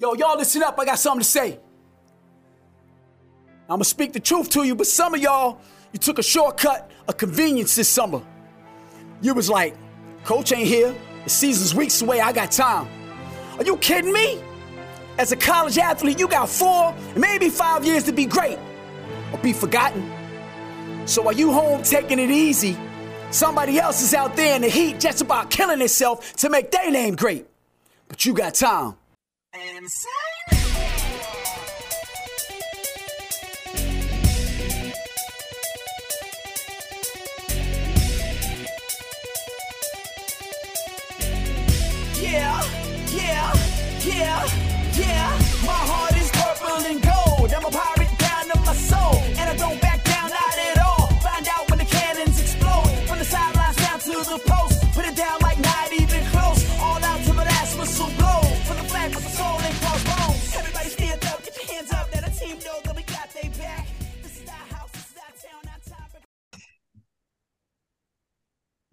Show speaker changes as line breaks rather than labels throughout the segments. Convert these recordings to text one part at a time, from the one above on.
Yo, y'all listen up. I got something to say. I'm gonna speak the truth to you, but some of y'all, you took a shortcut, a convenience this summer. You was like, Coach ain't here. The season's weeks away. I got time. Are you kidding me? As a college athlete, you got four, maybe five years to be great or be forgotten. So are you home taking it easy? Somebody else is out there in the heat just about killing itself to make their name great. But you got time. Yeah, yeah, yeah, yeah.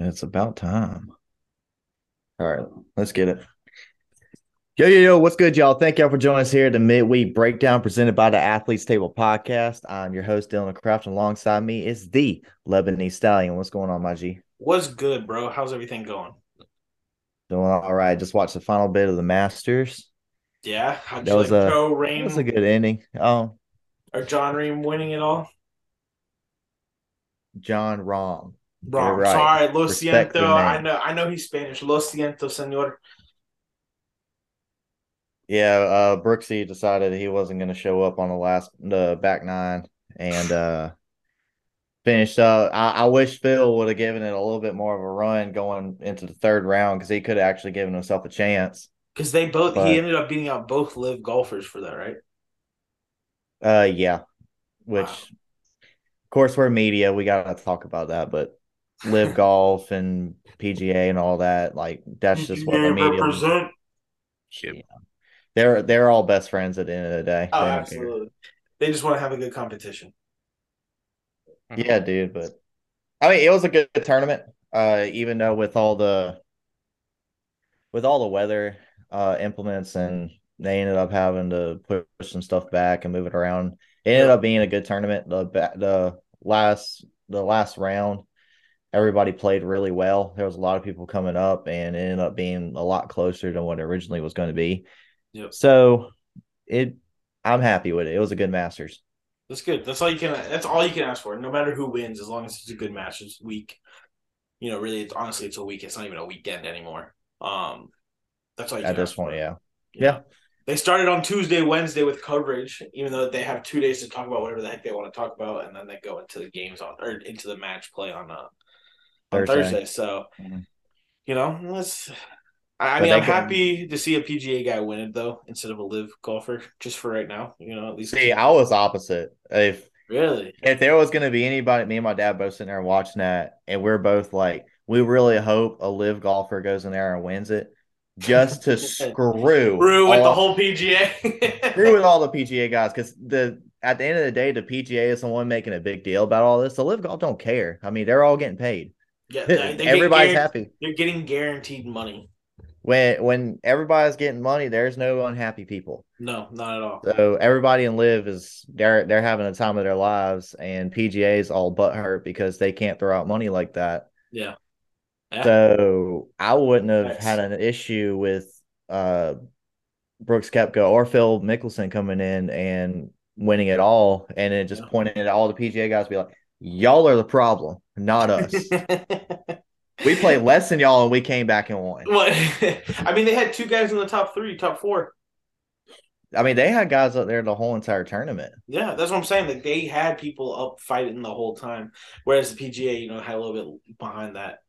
It's about time. All right, let's get it. Yo, yo, yo, what's good, y'all? Thank y'all for joining us here at the midweek breakdown presented by the Athletes Table podcast. I'm your host, Dylan Kraft, and alongside me is the Lebanese Stallion. What's going on, my G?
What's good, bro? How's everything going?
Doing all right. Just watched the final bit of the Masters.
Yeah, how'd
That
you
was
like
a
Joe
that was a good ending. Oh,
or John Ream winning it all?
Jon Rahm.
Wrong.
right.
Sorry, Lo
Respect
Siento. I know, I know he's Spanish. Lo Siento, Senor.
Yeah, uh Brooksy decided he wasn't going to show up on the last the back nine and uh finished up. I, I wish Phil would have given it a little bit more of a run going into the third round because he could have actually given himself a chance.
Because they both
But-
he ended up beating out both live golfers for that, right?
Uh yeah. Which
Wow.
of course we're media, we gotta talk about that, but live golf and PGA and all that, like that's just what the media
represent.
Yeah. They're they're all best friends at the end of the day.
Oh,
They don't care.
absolutely. They just want to have a good competition.
Yeah, dude, but I mean, it was a good tournament. Uh, even though with all the with all the weather uh implements and they ended up having to push some stuff back and move it around. It ended up being a good tournament. The the last the last round, everybody played really well. There was a lot of people coming up, and it ended up being a lot closer than what it originally was going to be.
Yep.
So it, I'm happy with it. It was a good Masters.
That's good. That's all you can. That's all you can ask for. No matter who wins, as long as it's a good match, it's week. You know, really, it's, honestly, it's a week. It's not even a weekend anymore. Um, that's all you
At
can
this point, yeah.
Yeah.
Yeah.
They started on Tuesday, Wednesday with coverage, even though they have two days to talk about whatever the heck they want to talk about, and then they go into the games on or into the match play on uh on
Thursday.
Thursday. So,
Mhm.
you know, let's. I, I mean, I'm
can-
happy to see a PGA guy win it though, instead of a live golfer, just for right now. You know, at least
See, I was opposite. If
really.
if there was going to be anybody, me and my dad both sitting there watching that, and we're both like, we really hope a live golfer goes in there and wins it, just to screw
Brew with the whole PGA.
screw with all the PGA guys, because the at the end of the day, the PGA is the one making a big deal about all this. The live golf don't care. I mean, they're all getting paid.
Yeah, they- they
Everybody's happy.
They're getting guaranteed money.
When when everybody's getting money, there's no unhappy people.
No, not at all.
So everybody in live is they're they're having a time of their lives, and PGA's all butt hurt because they can't throw out money like that.
Yeah. Yeah.
So I wouldn't have
Nice.
had an issue with uh Brooks Koepka or Phil Mickelson coming in and winning it all, and then just
Yeah.
pointing at all the PGA guys, be like, "Y'all are the problem, not us. we played less than y'all, and we came back and won."
What? I mean, they had two guys in the top three, top four.
I mean, they had guys up there the whole entire tournament.
Yeah, that's what I'm saying. Like they had people up fighting the whole time, whereas the PGA, you know, had a little bit behind that.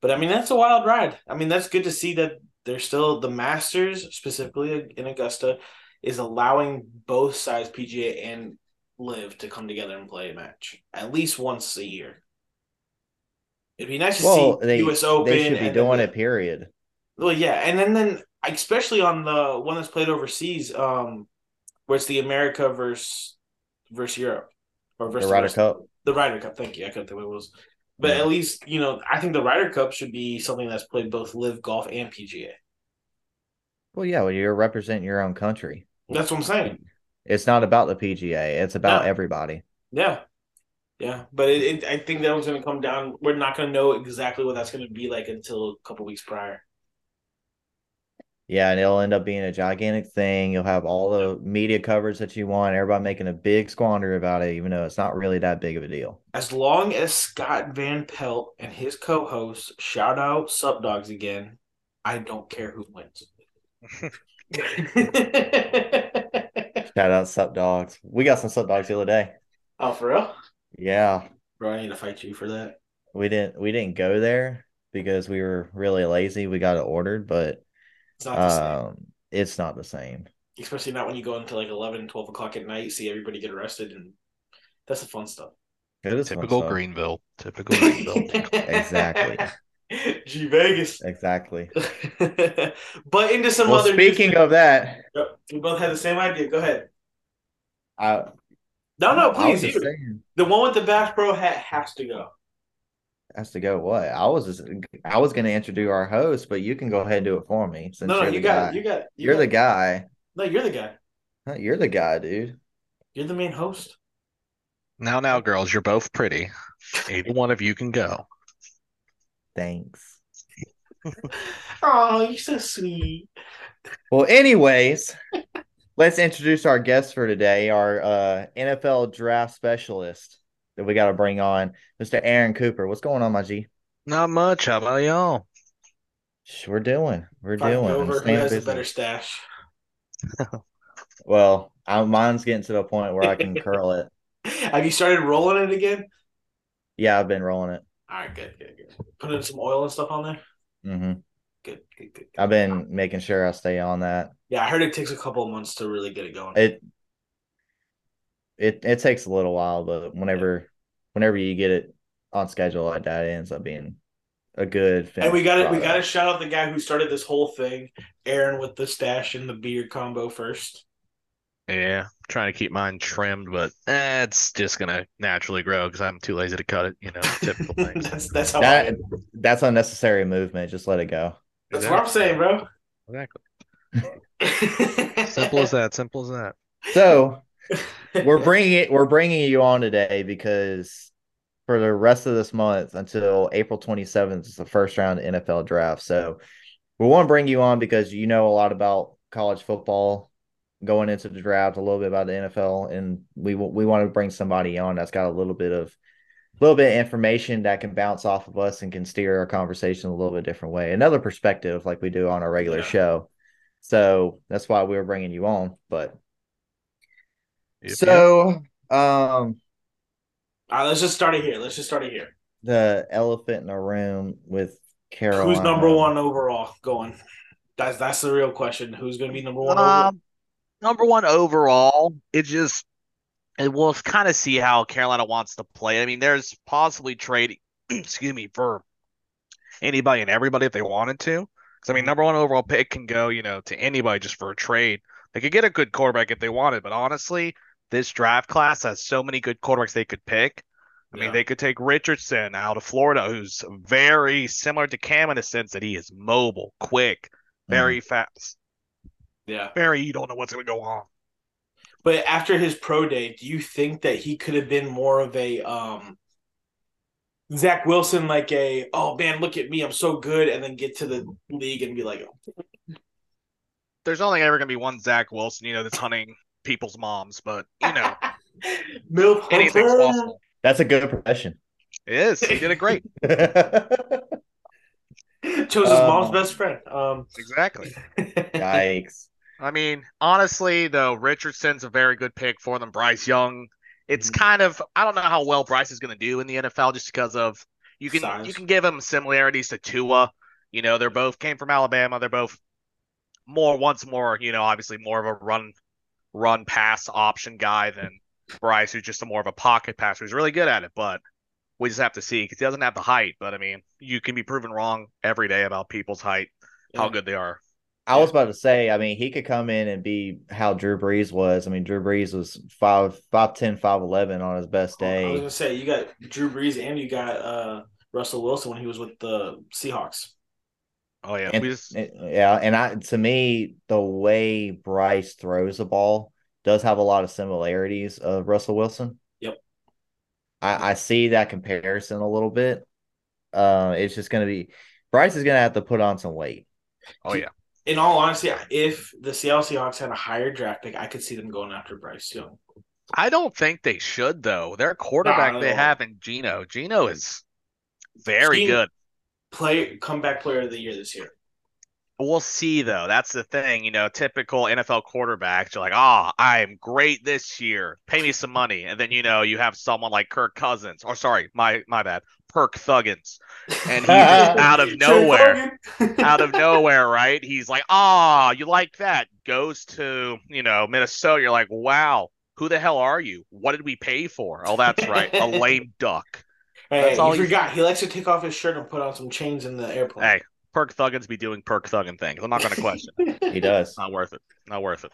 But I mean, that's a wild ride. I mean, that's good to see that they're still the Masters, specifically in Augusta, is allowing both sides, PGA and Live, to come together and play a match at least once a year. It'd be nice to
Well,
see
they
U.S. Open.
they should be doing it. Period.
Well, yeah, and then then especially on the one that's played overseas, um, where it's the America versus versus Europe or
The
versus
Ryder
rest-
Cup.
The Ryder Cup. Thank you. I couldn't think what it was, but
Yeah.
at least you know I think the Ryder Cup should be something that's played both Live Golf and PGA.
Well, yeah, well, you're representing your own country.
That's what I'm saying.
It's not about the PGA. It's about
No.
everybody.
Yeah. Yeah. But it, it, I think that one's going to come down. We're not going to know exactly what that's going to be like until a couple weeks prior.
Yeah, and it'll end up being a gigantic thing. You'll have all the media coverage that you want, everybody making a big squander about it, even though it's not really that big of a deal.
As long as Scott Van Pelt and his co hosts shout out Sup Dogs again, I don't care who wins.
Shout out Sup Dogs. We got some Sup Dogs the other day.
oh, for real?
Yeah.
Bro, I need to fight you for that.
We didn't we didn't go there because we were really lazy. We got it ordered, but
It's not the same.
um it's not the same.
Especially not when you go into like 11, 12 o'clock at night, see everybody get arrested, and that's the fun stuff.
It is fun
Typical
stuff.
Greenville. Typical Greenville.
Exactly.
G Vegas.
Exactly.
but into some
Well,
other
speaking
news-
of that,
Yep, we both had the same idea. Go ahead.
I,
No, no, please. You. The one with the Bass Pro hat has to go.
has to go. What I was just, I was going to introduce our host, but you can go ahead and do it for me since
No, no,
you're the
got
guy.
it. You got it. You
You're
got
the guy.
No, you're the guy.
Huh, You're the guy, dude.
You're the main host.
now, now, girls, you're both pretty. Either one of you can go.
Thanks.
Oh, you're so sweet.
Well, anyways, let's introduce our guest for today, our uh, NFL draft specialist that we got to bring on, Mr. Arend Cooper. What's going on, my G?
Not much. How about y'all?
Sh- We're doing. We're
Fighting
doing.
over who has the
busy.
better stash.
Well, I, mine's getting to the point where I can curl it.
Have you started rolling it again?
Yeah, I've been rolling it.
All right, good, good, good. Putting some oil and stuff on there.
Mm-hmm.
Good, good, good. good.
I've been making sure I stay on that.
Yeah, I heard it takes a couple of months to really get it going.
It it it takes a little while, but whenever whenever you get it on schedule like that, it ends up being a good.
and we got to we got to shout out the guy who started this whole thing, Arend, with the stash and the beard combo first.
Yeah, trying to keep mine trimmed, but eh, it's just gonna naturally grow because I'm too lazy to cut it. You know, typical things.
that's that's how.
That that's unnecessary movement. Just let it go.
That's what I'm saying, bro.
Exactly. Simple as that. Simple as that.
So we're bringing it. We're bringing you on today because for the rest of this month until April 27th is the first round of NFL draft. So we want to bring you on because you know a lot about college football going into the draft, a little bit about the NFL, and we we want to bring somebody on that's got a little bit of a little bit of information that can bounce off of us and can steer our conversation a little bit different way, another perspective like we do on our regular
Yeah.
show. So that's why we were bringing you on, but.
Yep, yep.
So, um,
All right, let's just start it here. Let's just start it here.
the elephant in the room with Carolina.
Who's number one overall going? That's that's the real question. Who's going to be number one? overall?
Um, number one overall, it just it will kind of see how Carolina wants to play. I mean, there's possibly trading, excuse me, for anybody and everybody if they wanted to. Because I mean, number one overall pick can go, you know, to anybody just for a trade. They could get a good quarterback if they wanted, but honestly, this draft class has so many good quarterbacks they could pick. I mean, they could take Richardson out of Florida, who's very similar to Cam in the sense that he is mobile, quick, very mm-hmm. fast.
Yeah.
Very, you don't know what's going to go on.
But after his pro day, do you think that he could have been more of a um Zach Wilson, like a oh man, look at me, I'm so good, and then get to the league and be like,
There's only ever going to be one Zach Wilson, you know, that's hunting people's moms, but you know,
milk
anything's
Hunter.
possible.
That's a good profession.
It is. He did it great.
Chose his
Um,
mom's best friend. Um,
Exactly.
Yikes.
I mean, honestly, though, Richardson's a very good pick for them. Bryce Young, it's
Mhm.
kind of I don't know how well Bryce is going to do in the NFL just because of you can
Size.
you can give him similarities to Tua. You know, they're both came from Alabama. They're both more once more, you know, obviously more of a run run pass option guy than Bryce, who's just a more of a pocket passer. Who's really good at it, but we just have to see because he doesn't have the height. But I mean, you can be proven wrong every day about people's height, how good they are.
I was about to say, I mean, he could come in and be how Drew Brees was. I mean, Drew Brees was five, five, ten, five, eleven on his best
I was
day.
gonna say you got Drew Brees and you got uh Russell Wilson when he was with the Seahawks.
Oh yeah,
And-
we just
and- yeah, and I to me, the way Bryce throws the ball does have a lot of similarities of Russell Wilson.
Yep.
I, I see that comparison a little bit. Uh, it's just gonna be Bryce is gonna have to put on some weight.
oh yeah.
In all honesty, if the Seattle Seahawks had a higher draft pick, I could see them going after Bryce Young.
I don't think they should though. Their quarterback
No.
they have in Geno. Geno is very
Geno-
good.
Play comeback player of the year this year.
We'll see though. That's the thing. You know, typical NFL quarterbacks are like, "Ah, I'm great this year. Pay me some money." And then you know, you have someone like Kirk Cousins, or sorry, my my bad, Perk Thuggins, and he's just out of nowhere. out of nowhere, right? He's like, "Ah, you like that?" Goes to you know Minnesota. You're like, "Wow, who the hell are you? What did we pay for?" Oh, that's right, a lame duck.
Hey,
That's all
you
he's-
forgot. He likes to take off his shirt and put on some chains in the airplane.
Hey, Perk Thuggins be doing Perk Thuggin things. I'm not going to question. it.
He does.
Not worth it. Not worth it.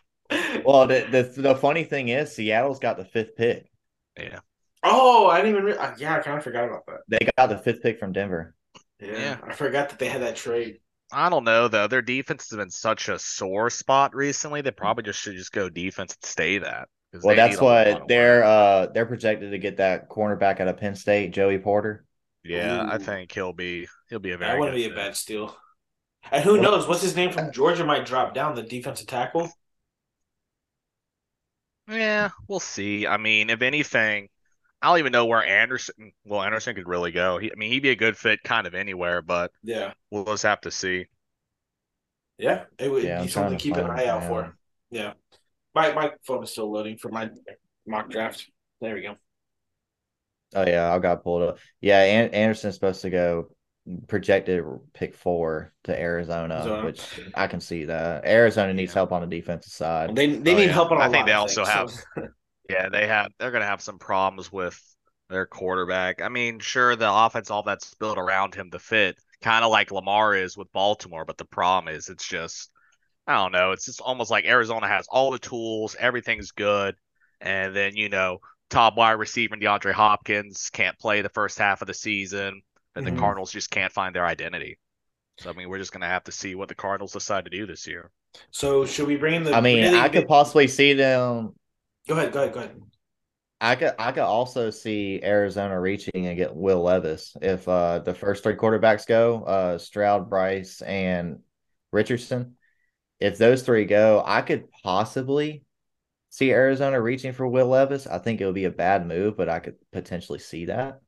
Well, the, the the funny thing is, Seattle's got the fifth pick.
Yeah.
Oh, I didn't even. Re- uh, yeah, I kind of forgot about that.
They got the fifth pick from Denver.
Yeah,
Yeah.
I forgot that they had that trade.
I don't know though. Their defense has been such a sore spot recently. They probably just should just go defense and stay that.
Well, that's
need a lot
what they're uh they're projected to get that cornerback out of Penn State, Joey Porter.
Yeah, I think he'll be he'll be a very.
That wouldn't
good
be a bad steal. And who knows? What's his name from Georgia might drop down the defensive tackle.
Yeah, we'll see. I mean, if anything, I don't even know where Anderson. Well, Anderson could really go. He, I mean, he'd be a good fit kind of anywhere, but
Yeah,
we'll just have to see.
yeah, it would
Yeah,
be something to keep an eye out
now.
for. Yeah, my my phone is still loading for my mock draft. There we go.
Oh yeah, I got pulled up. Yeah, An- Anderson's supposed to go projected pick four to Arizona,
Arizona.
which I can see that. Arizona needs
Yeah.
help on the defensive side.
They they
Oh,
need
yeah.
help on a
I
lot
think they
of
also
things,
have-
so-
Yeah, they have. They're gonna have some problems with their quarterback. I mean, sure, the offense, all that's built around him to fit, kind of like Lamar is with Baltimore. But the problem is, it's just, I don't know. It's just almost like Arizona has all the tools, everything's good, and then you know, top wide receiver DeAndre Hopkins can't play the first half of the season, and
Mhm.
the Cardinals just can't find their identity. So I mean, we're just gonna have to see what the Cardinals decide to do this year.
So should we bring in the?
I mean,
really
I could
big-
possibly see them.
Go ahead. Go ahead. Go ahead.
I could I could also see Arizona reaching and get Will Levis if uh the first three quarterbacks go, uh Stroud, Bryce, and Richardson. If those three go, I could possibly see Arizona reaching for Will Levis. I think it would be a bad move, but I could potentially see that.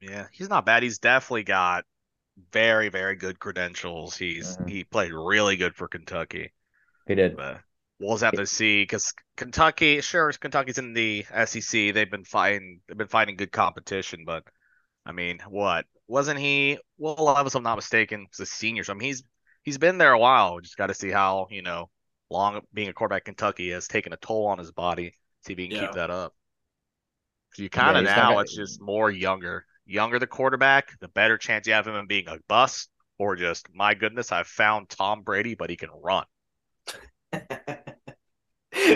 Yeah, he's not bad. He's definitely got very, very good credentials. He's
Mhm.
he played really good for Kentucky.
He did.
But we'll just have to see because Kentucky, sure, Kentucky's in the SEC. They've been fighting, they've been fighting good competition. But I mean, what wasn't he? Well, Levis, if I'm not mistaken, was a senior. So I mean, he's he's been there a while. We just got to see how you know long being a quarterback Kentucky has taken a toll on his body. See if he can
Yeah.
keep that up. 'Cause you kind of
he's not
now
gonna-
it's just more younger, younger the quarterback, the better chance you have of him being a bust or just my goodness, I've found Tom Brady, but he can run.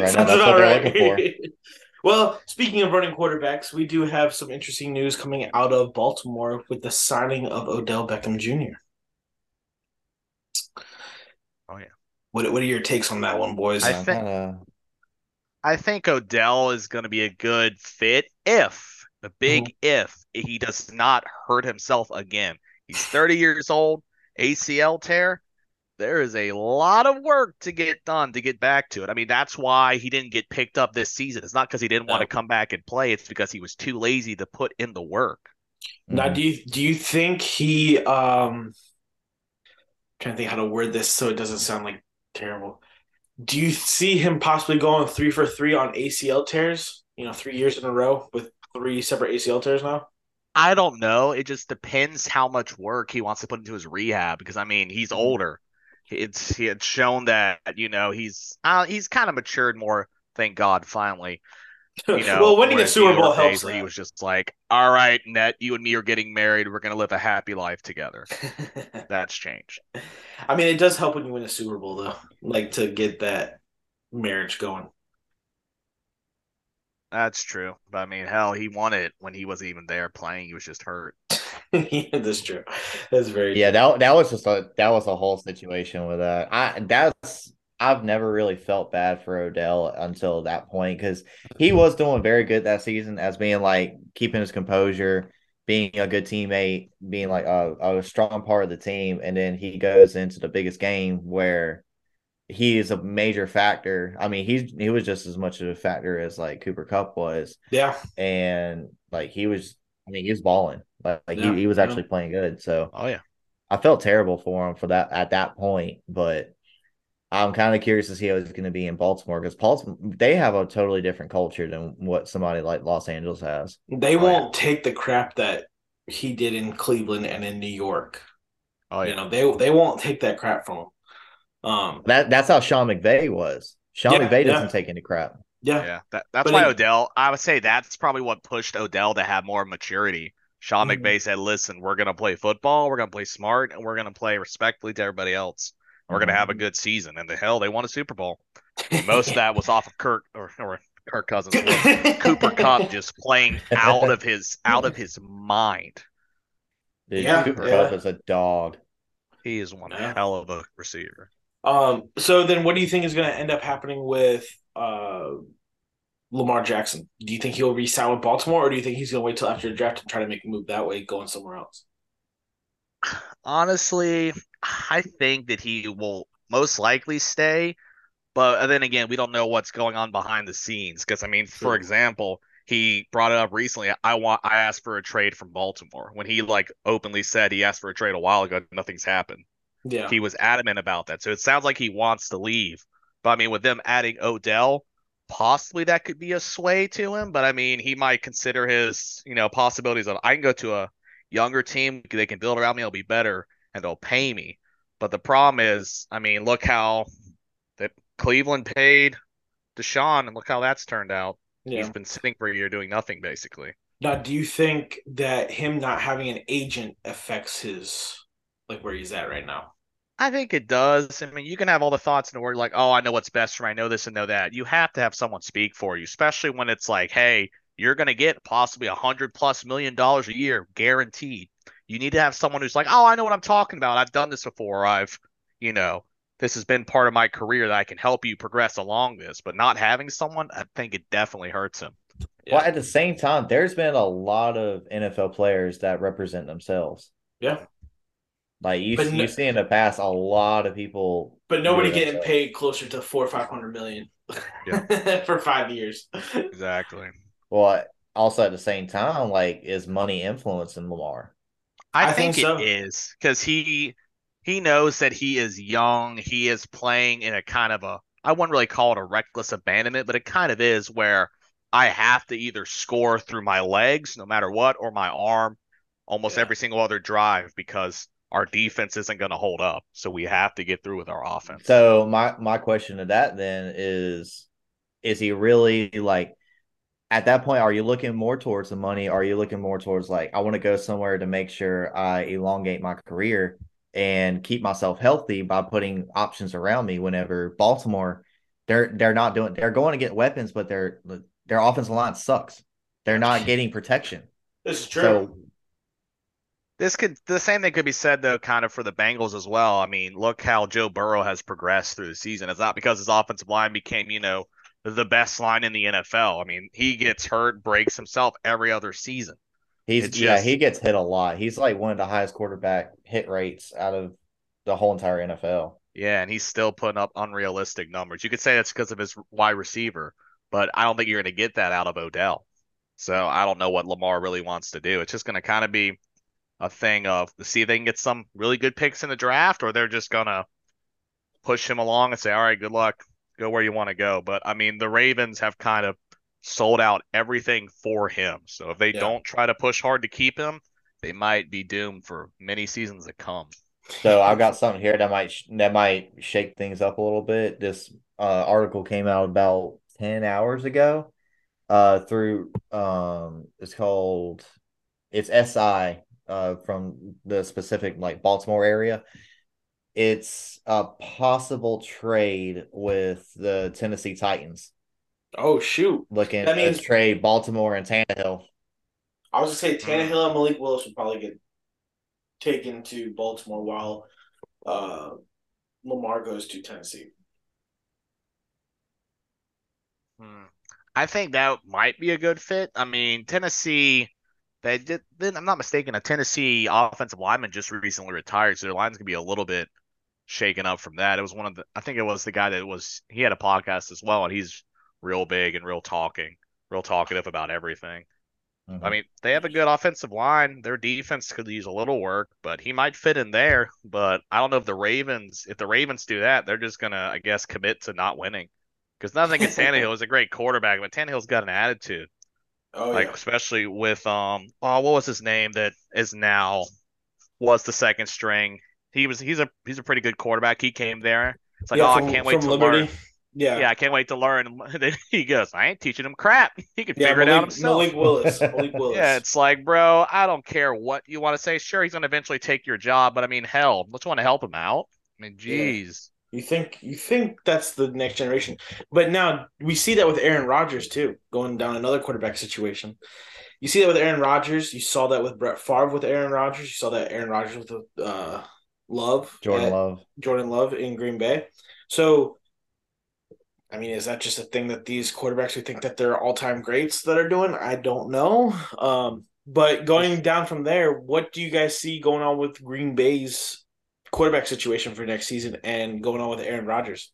now
Sounds
that's what
about
they're
right.
looking
well, speaking of running quarterbacks, we do have some interesting news coming out of Baltimore with the signing of Odell Beckham Jr.
Oh, yeah.
What What are your takes on that one, boys?
I
I'm
think-
kinda-
I think Odell is going to be a good fit if the big mm-hmm. if he does not hurt himself again. He's 30 years old, ACL tear. There is a lot of work to get done to get back to it. I mean, that's why he didn't get picked up this season. It's not because he didn't want to come back and play. It's because he was too lazy to put in the work.
Now,
Mhm.
do you do you think he um trying to think how to word this so it doesn't sound like terrible. Do you see him possibly going three for three on ACL tears? You know, three years in a row with three separate ACL tears now.
I don't know. It just depends how much work he wants to put into his rehab. Because I mean, he's older. It's he had shown that you know he's uh, he's kind of matured more. Thank God, finally. You know,
well, winning a Super Bowl helps.
he was just like, "All right, Net, you and me are getting married. We're gonna live a happy life together." That's changed.
I mean, it does help when you win a Super Bowl, though, like to get that marriage going.
That's true. But I mean, hell, he won it when he wasn't even there playing. He was just hurt.
yeah, that's true. That's very
Yeah,
true.
that that was just a that was a whole situation with that. I that's I've never really felt bad for Odell until that point because he mm-hmm. was doing very good that season as being like keeping his composure, being a good teammate, being like a, a strong part of the team, and then he goes into the biggest game where he is a major factor. I mean, he's he was just as much of a factor as like Cooper Kupp was,
yeah.
and like he was. I mean, he was balling. Like, like
Yeah,
he, he was
yeah.
actually playing good. So
Oh yeah.
I felt terrible for him for that at that point, but I'm kind of curious to see how he's going to be in Baltimore because Baltimore they have a totally different culture than what somebody like Los Angeles has.
They
Oh,
won't take the crap that he did in Cleveland and in New York.
Oh yeah.
You know, they they won't take that crap from him. Um,
That that's how Sean McVay was. Sean
Yeah,
McVay doesn't take any crap.
yeah,
Yeah, that, that's
But
why
he-
Odell. I would say that's probably what pushed Odell to have more maturity. Sean
Mhm.
McVay said, "Listen, we're gonna play football, we're gonna play smart, and we're gonna play respectfully to everybody else. We're gonna have a good season." And the hell, they won a Super Bowl. Most of that was off of Kirk or, or Kirk Cousins, Cooper Kupp just playing out of his out of his mind.
Dude,
Yeah,
Cooper
yeah.
Kupp is a dog.
He is one
Yeah.
hell of a receiver.
Um, so then what do you think is going to end up happening with uh, Lamar Jackson? Do you think he'll re-sign with Baltimore, or do you think he's going to wait till after the draft and try to make a move that way, going somewhere else?
Honestly, I think that he will most likely stay, but then again, we don't know what's going on behind the scenes. Because I mean, for example, he brought it up recently. I want I asked for a trade from Baltimore when he like openly said he asked for a trade a while ago. Nothing's happened.
Yeah,
He was adamant about that. So it sounds like he wants to leave. But I mean, with them adding Odell, possibly that could be a sway to him. But I mean, he might consider his, you know, possibilities of I can go to a younger team, they can build around me, it'll be better, and they'll pay me. But the problem is, I mean, look how that Cleveland paid Deshaun, and look how that's turned out.
yeah.
He's been sitting for a year doing nothing basically.
Now, do you think that him not having an agent affects his like where he's at right now?
I think it does. I mean, you can have all the thoughts in the world, like, oh, I know what's best for me. I know this and know that. You have to have someone speak for you, especially when it's like, hey, you're going to get possibly a hundred plus million dollars a year guaranteed. You need to have someone who's like, oh, I know what I'm talking about. I've done this before. I've, you know, this has been part of my career that I can help you progress along this. But not having someone, I think it definitely hurts him.
Yeah.
Well, at the same time, there's been a lot of NFL players that represent themselves.
Yeah,
Like you,
But no-
you see in the past, a lot of people.
but nobody getting
themselves.
paid closer to four or five hundred million for five years.
Exactly.
Well, also at the same time, like is money influencing Lamar?
I,
I
think,
think so.
it is because he he knows that he is young. He is playing in a kind of a I wouldn't really call it a reckless abandonment, but it kind of is where I have to either score through my legs, no matter what, or my arm, almost
Yeah.
every single other drive because our defense isn't going to hold up. So we have to get through with our offense.
So my my question to that then is, is he really like? At that point, are you looking more towards the money? Are you looking more towards like I want to go somewhere to make sure I elongate my career and keep myself healthy by putting options around me? Whenever Baltimore, they're they're not doing they're going to get weapons, but their their offensive line sucks. They're not getting protection.
This is true.
So
This could the same thing could be said though, kind of for the Bengals as well. I mean, look how Joe Burrow has progressed through the season. It's not because his offensive line became, you know, the best line in the NFL. I mean, he gets hurt, breaks himself every other season.
He's yeah, he gets hit a lot. He's like one of the highest quarterback hit rates out of the whole entire NFL.
Yeah, and he's still putting up unrealistic numbers. You could say that's because of his wide receiver, but I don't think you're going to get that out of Odell. So I don't know what Lamar really wants to do. It's just going to kind of be a thing of see if they can get some really good picks in the draft, or they're just going to push him along and say, "All right, good luck, go where you want to go." But I mean, the Ravens have kind of sold out everything for him. So if they
Yeah.
don't try to push hard to keep him, they might be doomed for many seasons to come.
So I've got something here that might sh- that might shake things up a little bit. This uh, article came out about ten hours ago. Uh, through um, it's called it's SI uh from the specific like Baltimore area. It's a possible trade with the Tennessee Titans
oh shoot!
looking
That means-
trade Baltimore and Tannehill.
I was gonna say Tannehill and Malik Willis would probably get taken to Baltimore while uh, Lamar goes to Tennessee.
Hmm. I think that might be a good fit. I mean, Tennessee, they did. Then I'm not mistaken. A Tennessee offensive lineman just recently retired, so their line's gonna be a little bit shaken up from that. It was one of the. I think it was the guy that was. He had a podcast as well, and he's real big and real talking, real talkative about everything.
Mhm.
I mean, they have a good offensive line. Their defense could use a little work, but he might fit in there. But I don't know if the Ravens, if the Ravens do that, they're just gonna, I guess, commit to not winning. Because nothing against Tannehill is a great quarterback, but Tannehill's got an attitude.
Oh
like
yeah,
especially with um, oh, what was his name that is now was the second string. He was he's a he's a pretty good quarterback. He came there. It's like,
yeah,
oh,
from,
I can't wait to
Liberty.
learn.
Yeah,
Yeah, I can't wait to learn. And then he goes, I ain't teaching him crap. He can
yeah.
figure it out
Malik,
himself.
Malik Willis. Malik Willis.
Yeah, it's like, bro, I don't care what you want to say. Sure, he's going to eventually take your job, but I mean, hell, let's want to help him out. I mean, jeez.
You think you think that's the next generation, but now we see that with Aaron Rodgers too, going down another quarterback situation. You see that with Aaron Rodgers. You saw that with Brett Favre with Aaron Rodgers. You saw that Aaron Rodgers with uh, Love,
Jordan Love.
Jordan Love in Green Bay. So, I mean, is that just a thing that these quarterbacks who think that they're all time greats that are doing? I don't know. Um, but going down from there, what do you guys see going on with Green Bay's quarterback situation for next season and going on with Aaron Rodgers?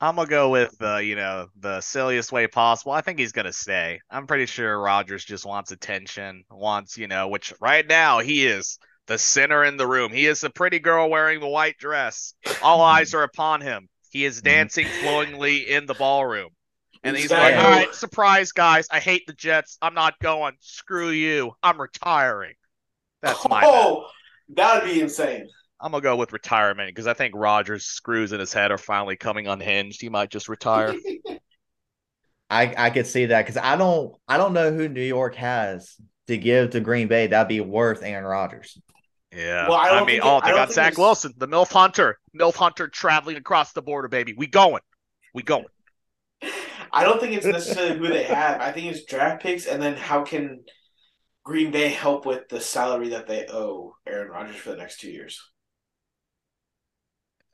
I'm gonna go with uh, you know, the silliest way possible. I think he's gonna stay. I'm pretty sure Rodgers just wants attention, wants, you know, which right now he is the center in the room. He is the pretty girl wearing the white dress. All eyes are upon him. He is dancing flowingly in the ballroom. And he's like, all right, surprise, guys. I hate the Jets. I'm not going. Screw you. I'm retiring. That's my
oh, that would be insane.
I'm gonna go with retirement because I think Rodgers' screws in his head are finally coming unhinged. He might just retire.
I I could see that because I don't I don't know who New York has to give to Green Bay that'd be worth Aaron Rodgers.
Yeah.
Well, I
I,
don't
mean,
think oh, it-
oh,
I
they
don't
got Zach
it's-
Wilson, the MILF Hunter. MILF Hunter traveling across the border, baby. We going. We going.
I don't think it's necessarily who they have. I think it's draft picks, and then how can Green Bay help with the salary that they owe Aaron Rodgers for the next two years?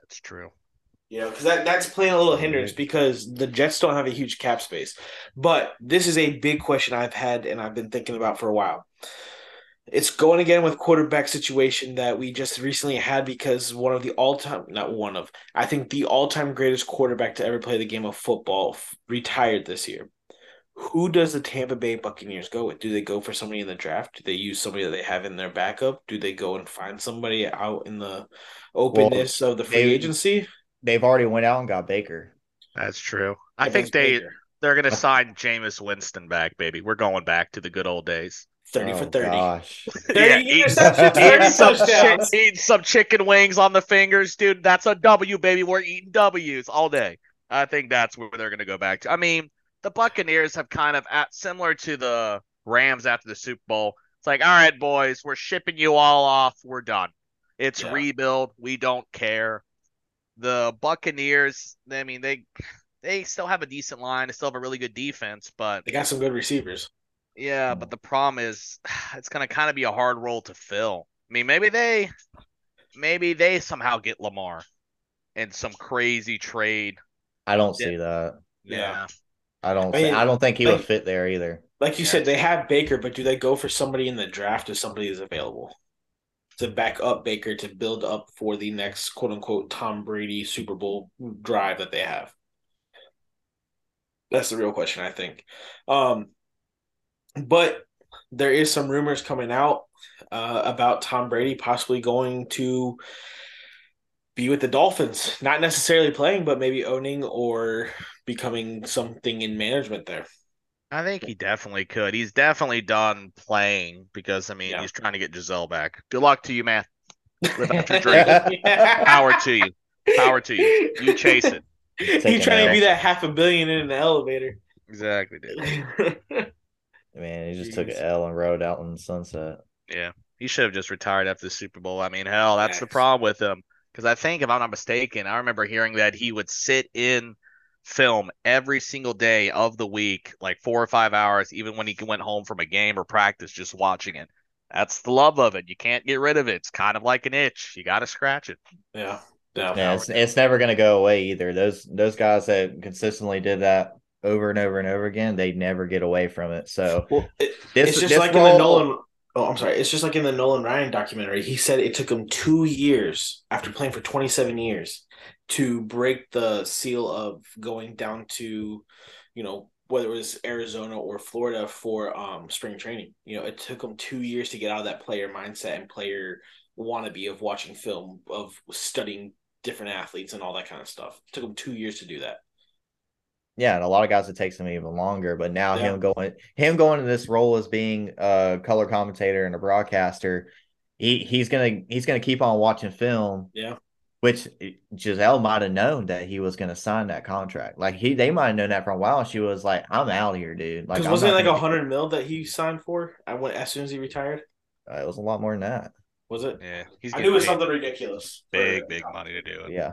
That's true.
You know, because that, that's playing a little hindrance because the Jets don't have a huge cap space. But this is a big question I've had and I've been thinking about for a while. It's going again with quarterback situation that we just recently had because one of the all time, not one of, I think the all time greatest quarterback to ever play the game of football retired this year. Who does the Tampa Bay Buccaneers go with? Do they go for somebody in the draft? Do they use somebody that they have in their backup? Do they go and find somebody out in the openness of the free
they-
agency?
They've already went out and got Baker.
That's true. I
Yeah,
think they
Baker.
they're gonna sign Jameis Winston back, baby. We're going back to the good old days.
30 for
Oh,
30.
Gosh.
30
Yeah, eat- Eat some,
touchdowns.
chi- eat some chicken wings on the fingers, dude. That's a W, baby. We're eating W's all day. I think that's where they're going to go back to. I mean, the Buccaneers have kind of at similar to the Rams after the Super Bowl. It's like, all right, boys, we're shipping you all off. We're done. It's
Yeah.
rebuild. We don't care. The Buccaneers, I mean, they they still have a decent line. They still have a really good defense, but
They got some good receivers.
yeah, but the problem is it's gonna kind of be a hard role to fill. I mean, maybe they maybe they somehow get Lamar in some crazy trade.
I don't see that.
Yeah.
I don't.
I mean,
thi- I don't think he
like-
would fit there either.
Like you
Yeah.
said, they have Baker, but do they go for somebody in the draft if somebody is available to back up Baker to build up for the next quote unquote Tom Brady Super Bowl drive that they have? That's the real question, I think. Um, but there is some rumors coming out uh, about Tom Brady possibly going to be with the Dolphins, not necessarily playing, but maybe owning or becoming something in management there.
I think he definitely could. He's definitely done playing because I mean
Yeah.
he's trying to get Gisele back. Good luck to you, man. Live out your dream. Power to you. Power to you. You chase it.
He's trying to be that half a billion in an elevator.
Exactly, dude.
Man, he just took an
Jeez.
L and rode out in the sunset.
Yeah, he should have just retired after the Super Bowl. I mean, hell, that's the problem with him. Because I think, if I'm not mistaken, I remember hearing that he would sit in film every single day of the week, like four or five hours, even when he went home from a game or practice, just watching it. That's the love of it. You can't get rid of it. It's kind of like an itch. You got to scratch it.
Yeah. Yeah.
Yeah, it's, it's never going to go away either. Those those guys that consistently did that over and over and over again, they never get away from it. So
Well, it,
this,
it's just
this
like in
role-
the Nolan. Oh, I'm sorry. It's just like in the Nolan Ryan documentary. He said it took him two years after playing for 27 years to break the seal of going down to, you know, whether it was Arizona or Florida for um spring training. You know, it took him two years to get out of that player mindset and player wannabe of watching film, of studying different athletes and all that kind of stuff. It took him two years to do that.
Yeah, and a lot of guys it takes them even longer. But now
Yeah.
him going him going to this role as being a color commentator and a broadcaster, he he's gonna he's gonna keep on watching film.
Yeah.
Which Gisele might have known that he was gonna sign that contract. Like he they might have known that for a while. She was like, I'm out here, dude. Like
Because wasn't it like
gonna
a hundred mil that he signed for? I went as soon as he retired.
it." Uh, it was a lot more than that.
Was it?
Yeah, he's
I knew it was something ridiculous.
big,
for-
big money to do it.
Yeah.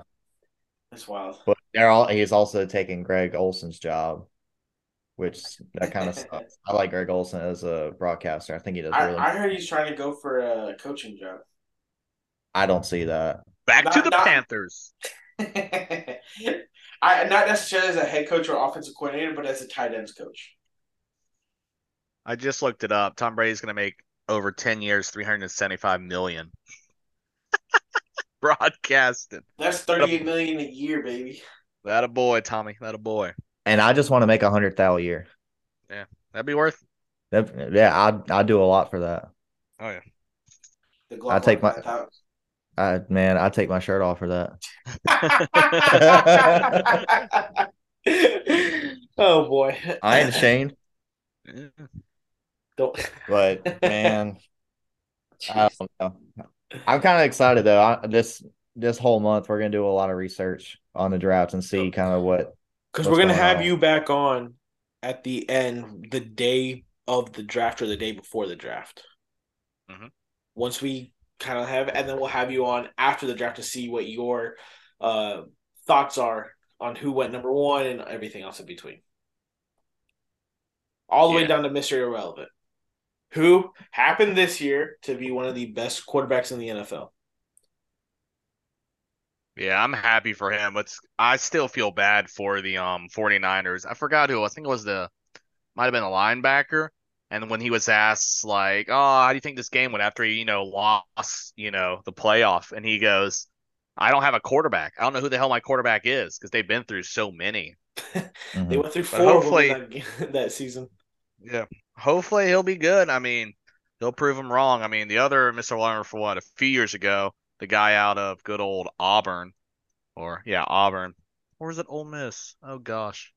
That's wild.
But they're all he's also taking Greg Olsen's job, which that kind of sucks. I like Greg Olsen as a broadcaster. I think he does
I,
really
I heard he's trying to go for a coaching job.
I don't see that.
Back to the
not-
Panthers.
I not necessarily as a head coach or offensive coordinator, but as a tight ends coach.
I just looked it up. Tom Brady's going to make over 10 years, 375 million. Broadcasting.
That's thirty-eight million a year, baby.
That a boy, Tommy. That a boy.
And I just want to make a hundred thou a year.
Yeah, that'd be worth.
That, yeah, I I do a lot for that.
Oh yeah.
The
I take my-
Glock
I man, I take my shirt off for that.
oh boy.
I ain't ashamed,
Don't.
but man, I don't know. I'm kind of excited though. I, this this whole month we're gonna do a lot of research on the draft and see kind of what.
Because we're gonna
going
have
on?
you back on at the end, the day of the draft or the day before the draft.
Mhm.
Once we kind of have, and then we'll have you on after the draft to see what your uh, thoughts are on who went number one and everything else in between. All the way down to Mr. Irrelevant. Who happened this year to be one of the best quarterbacks in the NFL?
Yeah, I'm happy for him. But I still feel bad for the um 49ers. I forgot who. I think it was the might have been a linebacker. And when he was asked like, "Oh, how do you think this game went after he, you know, lost, you know, the playoff?" and he goes, "I don't have a quarterback. I don't know who the hell my quarterback is because they've been through so many."
They
Mhm.
went through
But
four of them
hopefully-
that, that season.
Yeah. Hopefully he'll be good. I mean, he'll prove him wrong. I mean, the other Mr. Lerner for what, a few years ago, the guy out of good old Auburn, or yeah, Auburn, or was it Ole Miss? Oh gosh,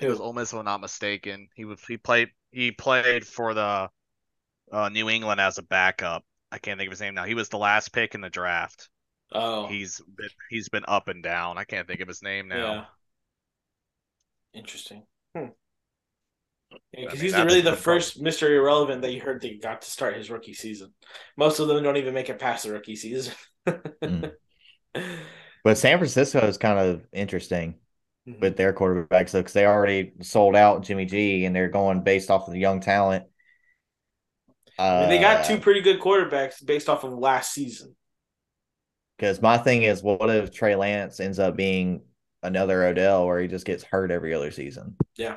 it was? Ole Miss, if I'm not mistaken. He was he played he played for the uh, New England as a backup. I can't think of his name now. He was the last pick in the draft.
Oh,
He's been he's been up and down. I can't think of his name now.
Yeah. Interesting. Hmm. Because
mean,
he's really
the
first Mr. Irrelevant that you heard that got to start his rookie season. Most of them don't even make it past the rookie season.
Mm. But San Francisco is kind of interesting
Mhm.
with their quarterbacks because they already sold out Jimmy G and they're going based off of the young talent.
Mean, they got
Uh,
two pretty good quarterbacks based off of last season.
Because my thing is, what if Trey Lance ends up being another Odell where he just gets hurt every other season?
Yeah.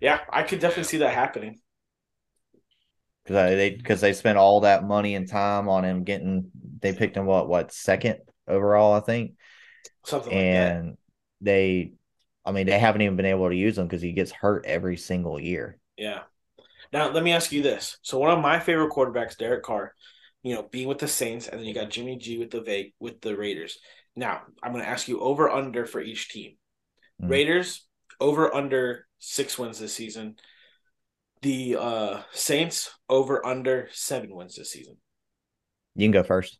Yeah, I could definitely see that happening.
Because they because they spent all that money and time on him getting they picked him what what second overall I think
Something like that.
and they I mean they haven't even been able to use him because he gets hurt every single year.
Yeah. Now let me ask you this. So one of my favorite quarterbacks, Derek Carr, you know, being with the Saints, and then you got Jimmy G with the Va- with the Raiders. Now I'm going to ask you over under for each team.
Mhm.
Raiders over under six wins this season. The uh Saints over under seven wins this season.
You can go first.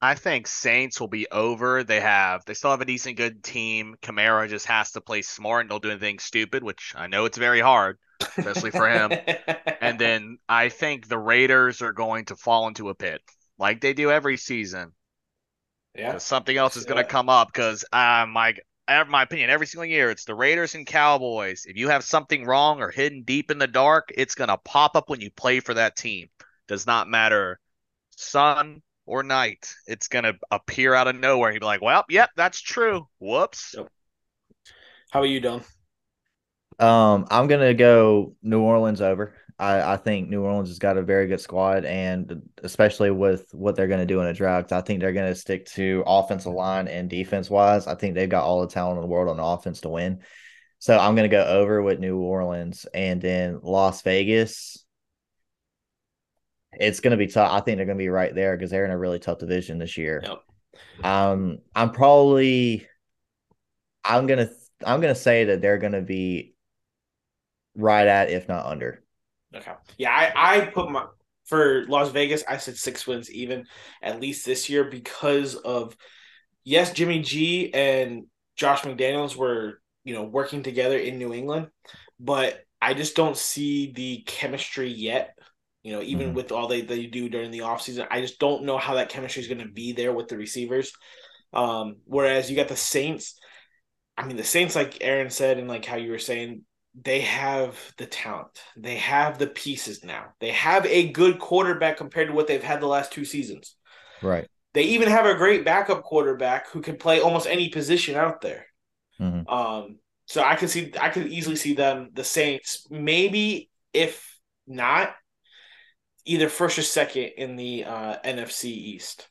I think Saints will be over. They have they still have a decent good team. Kamara just has to play smart and don't do anything stupid, which I know it's very hard, especially for him. and then I think the Raiders are going to fall into a pit like they do every season.
Yeah.
Something else is going to come up because uh, my I- my opinion every single year it's the Raiders and Cowboys. If you have something wrong or hidden deep in the dark, it's going to pop up when you play for that team. does not matter sun or night. It's gonna appear out of nowhere. He'd be like, "Well, yep, that's true. Whoops."
Yep. How are you, Don?
Um, I'm gonna go New Orleans over. I, I think New Orleans has got a very good squad, and especially with what they're going to do in a draft, I think they're going to stick to offensive line and defense wise. I think they've got all the talent in the world on offense to win. So I'm going to go over with New Orleans, and then Las Vegas. It's going to be tough. I think they're going to be right there because they're in a really tough division this year.
Yep.
Um, I'm probably, I'm gonna, I'm gonna say that they're going to be right at, if not under.
Okay. Yeah, I, I put my for Las Vegas, I said six wins even at least this year because of yes, Jimmy G and Josh McDaniels were, you know, working together in New England, but I just don't see the chemistry yet. You know, even
Mhm.
with all they, they do during the offseason, I just don't know how that chemistry is going to be there with the receivers. Um, whereas you got the Saints, I mean, the Saints, like Aaron said, and like how you were saying, they have the talent. They have the pieces now. They have a good quarterback compared to what they've had the last two seasons.
Right.
They even have a great backup quarterback who can play almost any position out there.
Mhm.
Um, so I could see, I could easily see them, the Saints, maybe if not, either first or second in the uh, NFC East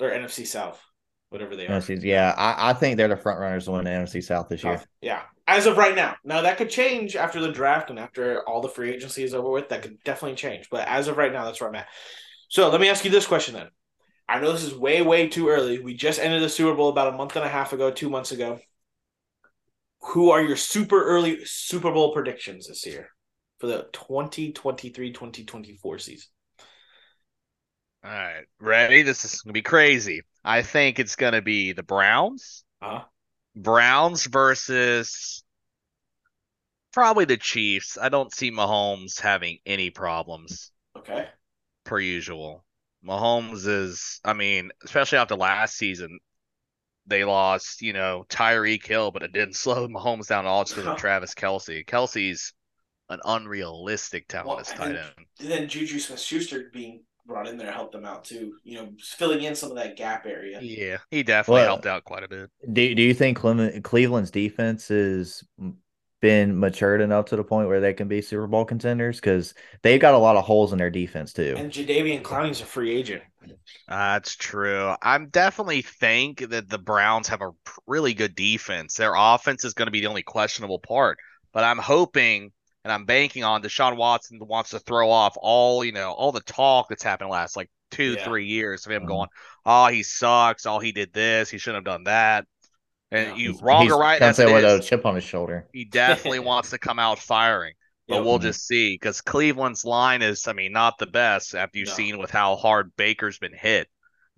or NFC South, whatever they are.
Yeah, I, I think they're the front runners to win the NFC South this year.
Oh, yeah, as of right now. Now that could change after the draft and after all the free agency is over with. That could definitely change. But as of right now, that's where I'm at. So let me ask you this question then. I know this is way, way too early. We just ended the Super Bowl about a month and a half ago, two months ago. Who are your super early Super Bowl predictions this year for the 2023-2024 season?
All right, ready? This is gonna be crazy. I think it's gonna be the Browns.
Uh,
Browns versus probably the Chiefs. I don't see Mahomes having any problems
okay.
per usual. Mahomes is, I mean, especially after last season, they lost, you know, Tyreek Hill, but it didn't slow Mahomes down at all just because of Travis Kelce. Kelce's an unrealistic talent
Well,
as tight end.
And then Juju Smith Schuster being brought in there helped them out too. You know, filling in some of that gap area.
Yeah, he definitely
Well,
helped out quite a bit.
Do Do you think Cleveland, Cleveland's defense has been matured enough to the point where they can be Super Bowl contenders? Because they've got a lot of holes in their defense too.
And Jadeveon Clowney's a free agent.
That's true. I'm definitely think that the Browns have a really good defense. Their offense is going to be the only questionable part, but I'm hoping and I'm banking on Deshaun Watson wants to throw off all, you know, all the talk that's happened last like two,
Yeah.
three years of him
Mhm.
going, oh, he sucks. Oh, he did this. He shouldn't have done that. And
Yeah.
you
He's-
wrong
he's
or right,
comes
as it
with a chip on his shoulder.
he definitely wants to come out firing. But
Yep.
we'll
Mhm.
just see because Cleveland's line is, I mean, not the best after you've
No.
seen with how hard Baker's been hit.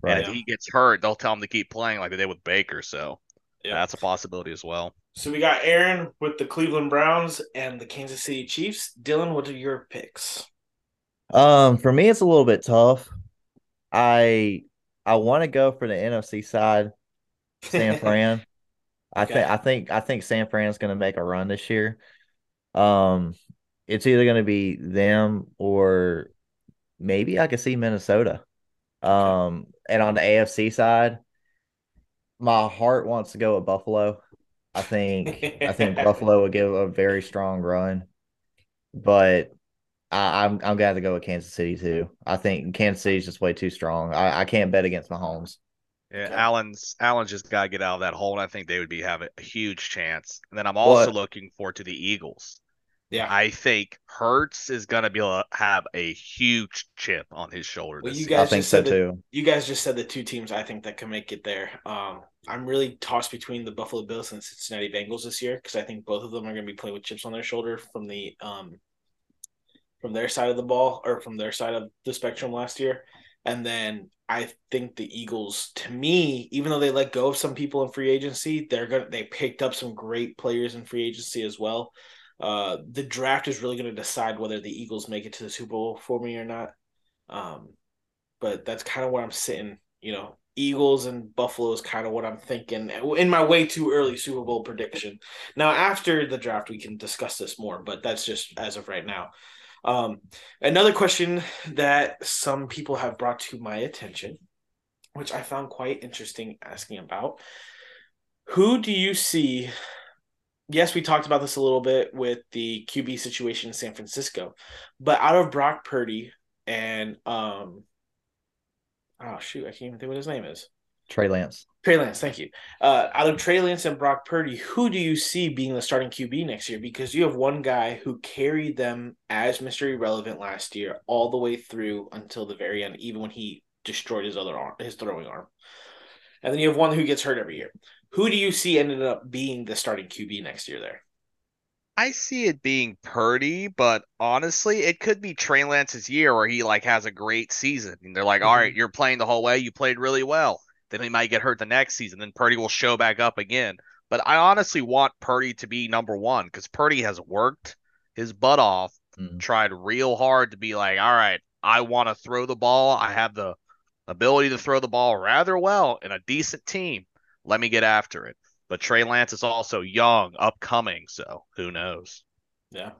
Right.
And if he gets hurt, they'll tell him to keep playing like they did with Baker. So
Yeah.
that's a possibility as well.
So we got Aaron with the Cleveland Browns and the Kansas City Chiefs. Dylan, what are your picks?
Um, for me, it's a little bit tough. I I want to go for the NFC side, San Fran. I think I think I think San Fran's going to make a run this year. Um, it's either going to be them or maybe I could see Minnesota. Um, and on the AFC side, my heart wants to go with Buffalo. I think I think Buffalo would give a very strong run, but I, I'm I'm gonna have to go with Kansas City too. I think Kansas City's just way too strong. I, I can't bet against Mahomes.
Yeah. Allen's Allen's just got to get out of that hole, and I think they would be have a, a huge chance. And then I'm also
What?
looking forward to the Eagles.
Yeah.
I think Hurts is going to be able to have a huge chip on his shoulder
Well,
this
you
season.
I
guys
think
just
so
said that-
too.
You guys just said the two teams I think that can make it there. Um, I'm really tossed between the Buffalo Bills and the Cincinnati Bengals this year because I think both of them are going to be playing with chips on their shoulder from the um from their side of the ball or from their side of the spectrum last year. And then I think the Eagles, to me, even though they let go of some people in free agency, they're gonna they picked up some great players in free agency as well. Uh, the draft is really going to decide whether the Eagles make it to the Super Bowl for me or not. Um, but that's kind of where I'm sitting. You know, Eagles and Buffalo is kind of what I'm thinking in my way too early Super Bowl prediction. Now, after the draft, we can discuss this more, but that's just as of right now. Um, another question that some people have brought to my attention, which I found quite interesting asking about. Who do you see? Yes, we talked about this a little bit with the QB situation in San Francisco, but out of Brock Purdy and um, oh shoot, I can't even think what his name is.
Trey Lance.
Trey Lance, thank you. Uh, out of Trey Lance and Brock Purdy, who do you see being the starting QB next year? Because you have one guy who carried them as Mr. Irrelevant last year, all the way through until the very end, even when he destroyed his other arm, his throwing arm. And then you have one who gets hurt every year. Who do you see ended up being the starting QB next year? There,
I see it being Purdy, but honestly, it could be Trey Lance's year where he like has a great season. And they're like,
Mhm.
all right, you're playing the whole way. You played really well. Then he might get hurt the next season. Then Purdy will show back up again. But I honestly want Purdy to be number one because Purdy has worked his butt off,
Mhm.
tried real hard to be like, all right, I want to throw the ball. I have the ability to throw the ball rather well in a decent team. Let me get after it. But Trey Lance is also young, upcoming, so who knows?
yeah,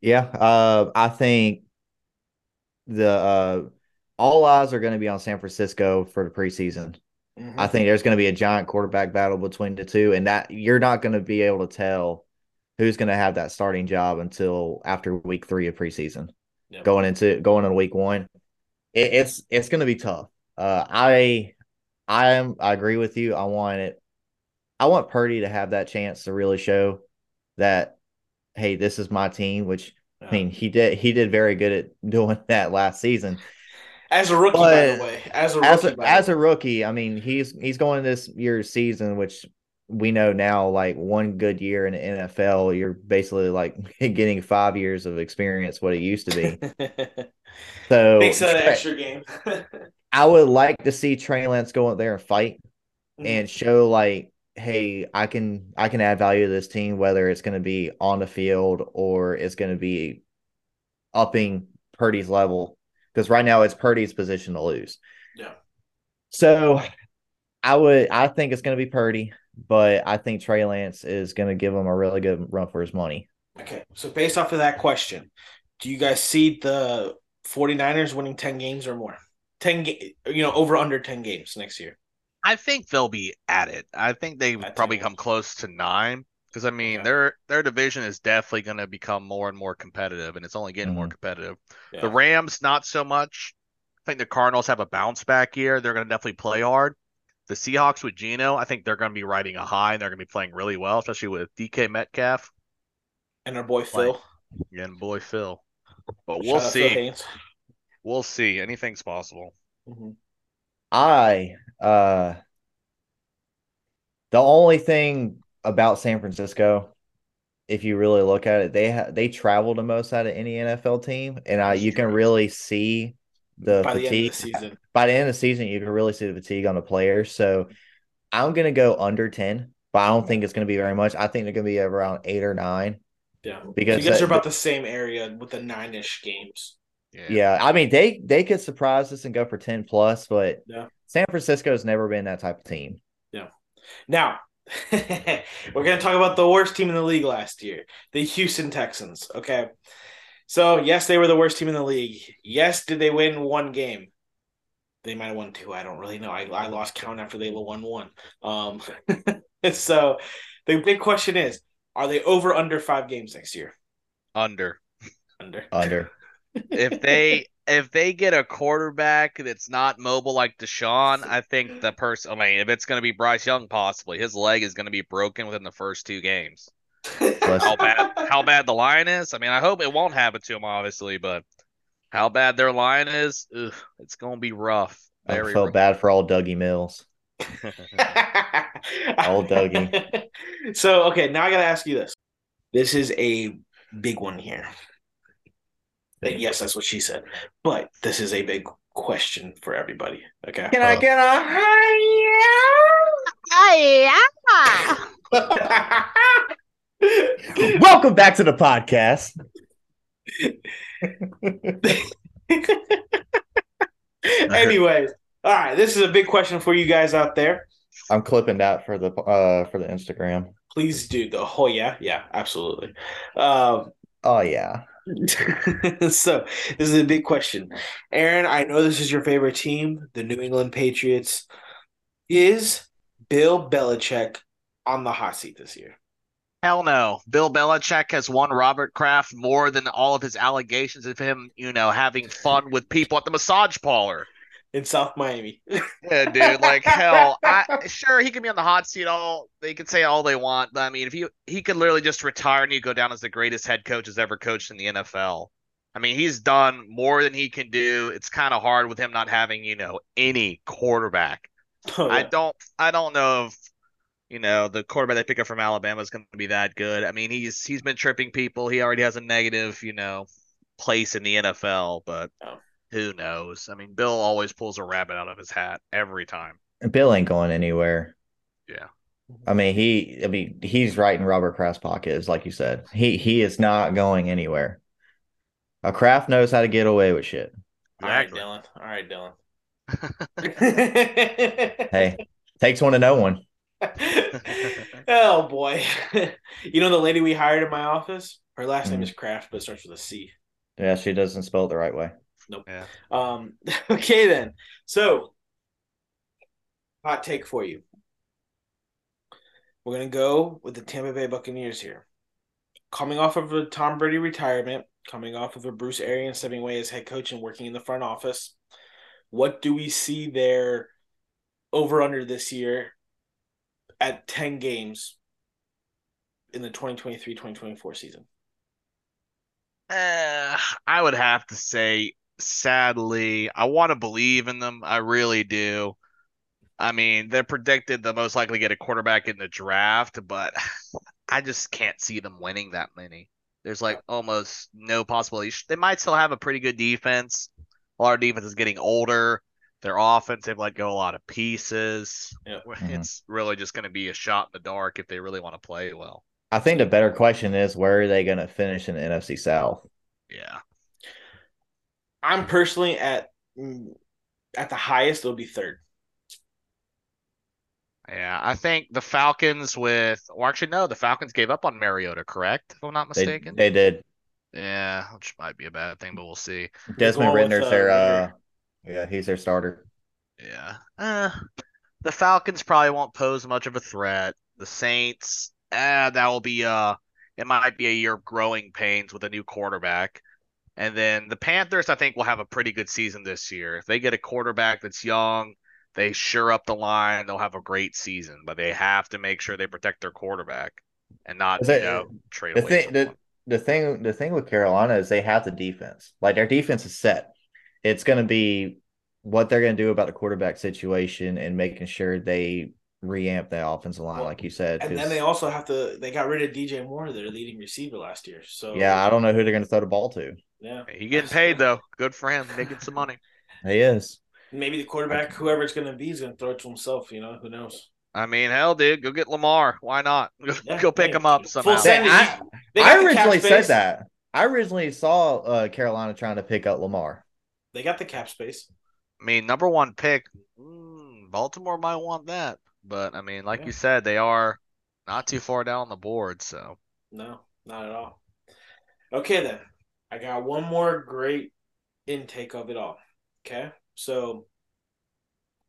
Yeah, uh, I think the uh, all eyes are going to be on San Francisco for the preseason.
Mhm.
I think there's going to be a giant quarterback battle between the two, and that you're not going to be able to tell who's going to have that starting job until after week three of preseason.
Yeah.
Going into going into week one, it, it's it's going to be tough. Uh, I I am I agree with you. I want it. I want Purdy to have that chance to really show that, hey, this is my team. Which I mean, he did he did very good at doing that last season.
as a rookie, by the way, as a
As
rookie,
a, as a rookie, I mean, he's he's going this year's season, which we know now, like one good year in the NFL, you're basically like getting five years of experience, what it used to be. So
to that extra game.
I would like to see Trey Lance go out there and fight
Mhm.
and show like, hey, I can I can add value to this team, whether it's going to be on the field or it's going to be upping Purdy's level. Because right now it's Purdy's position to lose.
Yeah.
So I would I think it's going to be Purdy, but I think Trey Lance is going to give him a really good run for his money.
Okay, so based off of that question, do you guys see the 49ers winning 10 games or more? 10 ga- you know, over under 10 games next year.
I think they'll be at it. I think they would probably
10.
come close to nine because I mean
Okay.
their their division is definitely going to become more and more competitive, and it's only getting more
Mhm.
competitive.
Yeah.
The Rams not so much. I think the Cardinals have a bounce back year. They're going to definitely play hard. The Seahawks with Geno, I think they're going to be riding a high and they're going to be playing really well, especially with DK Metcalf
and our boy Phil.
and boy Phil. But we'll
out Phil
see.
Haynes.
We'll see. Anything's possible.
Mhm.
I uh the only thing about San Francisco, if you really look at it, they ha- they travel the most out of any NFL team, and I you can really see the
By the end
fatigue
of the season.
by the end of the season. You can really see the fatigue on the players. So I'm gonna go under ten, but I don't think it's gonna be very much. I think they're gonna be around eight or nine.
Yeah.
Because
you guys
that-
are about the same area with the nine ish games.
Yeah.
Yeah, I mean they they could surprise us and go for ten plus, but
Yeah.
San Francisco's never been that type of team. Yeah.
Now, we're going to talk about the worst team in the league last year, the Houston Texans. Okay. So, yes, they were the worst team in the league. Yes, did they win one game? They might have won two. I don't really know. I, I lost count after they won one. Um, so, the big question is are they over under five games next year?
Under.
Under.
Under.
if they if they get a quarterback that's not mobile like Deshaun, I think the person. I mean, if it's going to be Bryce Young, possibly his leg is going to be broken within the first two games. How bad? How bad the line is? I mean, I hope it won't happen to him, obviously, but how bad their line is, ugh, it's going to be rough.
I
Very
felt
rough.
bad for all Dougie Mills. Old Dougie.
so okay, now I gotta ask you this. This is a big one here. And yes, that's what she said. But this is a big question for everybody. Okay.
Can I Oh. get a yeah? Welcome back to the podcast.
Anyways, all right. This is a big question for you guys out there.
I'm clipping that for the uh for the Instagram.
Please do the oh yeah, yeah, absolutely. Um,
Oh yeah.
so this is a big question. Aaron, I know this is your favorite team, the New England Patriots. Is Bill Belichick on the hot seat this year?
Hell no. Bill Belichick has won Robert Kraft more than all of his allegations of him, you know, having fun with people at the massage parlor.
In South Miami.
Yeah, dude. Like hell. I sure he can be on the hot seat all they can say all they want, but I mean if he he could literally just retire and you go down as the greatest head coach has ever coached in the NFL. I mean, he's done more than he can do. It's kind of hard with him not having, you know, any quarterback.
Oh,
I don't I don't know if you know the quarterback they pick up from Alabama is going to be that good. I mean, he's he's been tripping people. He already has a negative, you know, place in the NFL, but
Oh.
Who knows? I mean, Bill always pulls a rabbit out of his hat every time.
Bill ain't going anywhere.
Yeah.
I mean, he. I mean, he's right in Robert Kraft's pockets, like you said. He he is not going anywhere. A Kraft knows how to get away with shit.
All right, Dylan. All right, Dylan.
Hey, takes one to know one.
oh boy. you know the lady we hired in my office? Her last name
Mhm.
is Kraft, but it starts with a C.
Yeah, she doesn't spell it the right way.
Yeah.
Um, okay then. So hot take for you. We're gonna go with the Tampa Bay Buccaneers here. Coming off of a Tom Brady retirement, coming off of a Bruce Arians stepping away as head coach and working in the front office. What do we see there over under this year at 10 games in the 2023-2024 season?
Uh, I would have to say, sadly, I want to believe in them. I really do. I mean, they're predicted to most likely get a quarterback in the draft, but I just can't see them winning that many. There's like almost no possibility. They might still have a pretty good defense. A lot of defense is getting older. Their offense, they've let go a lot of pieces.
Yeah. Mm-hmm.
It's really just going to be a shot in the dark if they really want to play well.
I think the better question is where are they going to finish in the NFC South?
Yeah.
I'm personally at mm, at the highest it'll be third.
Yeah, I think the Falcons with, or actually no, the Falcons gave up on Mariota, correct? If I'm not mistaken.
they did.
Yeah, which might be a bad thing, but we'll see.
Desmond
going with,
Ridder's
uh,
their uh yeah, he's their starter.
Yeah. Uh, the Falcons probably won't pose much of a threat. The Saints, eh, that will be uh it might be a year of growing pains with a new quarterback. And then the Panthers, I think, will have a pretty good season this year. If they get a quarterback that's young, they sure up the line, they'll have a great season. But they have to make sure they protect their quarterback and not,
Is
you know, trade
The
away
thing the, the thing the thing with Carolina is they have the defense. Like their defense is set. It's going to be what they're going to do about the quarterback situation and making sure they reamp the offensive line,
Well,
like you said.
And then they also have to they got rid of DJ Moore, their leading receiver last year. So
yeah, I don't know who they're going to throw the ball to.
Yeah.
He getting paid though. Good for him, making some money.
He is.
Maybe the quarterback, whoever it's gonna be, is gonna throw it to himself, you know, who knows?
I mean, hell, dude, go get Lamar. Why not? Go,
Yeah,
go pick
hey,
him up
full
somehow.
send-
I,
They
I
got the cap
originally said that. I originally saw uh, Carolina trying to pick up Lamar.
They got the cap space.
I mean, number one pick, mm, Baltimore might want that. But I mean, like
Yeah.
you said, they are not too far down the board. So
No, not at all. Okay, then. I got one more great intake of it all. Okay. So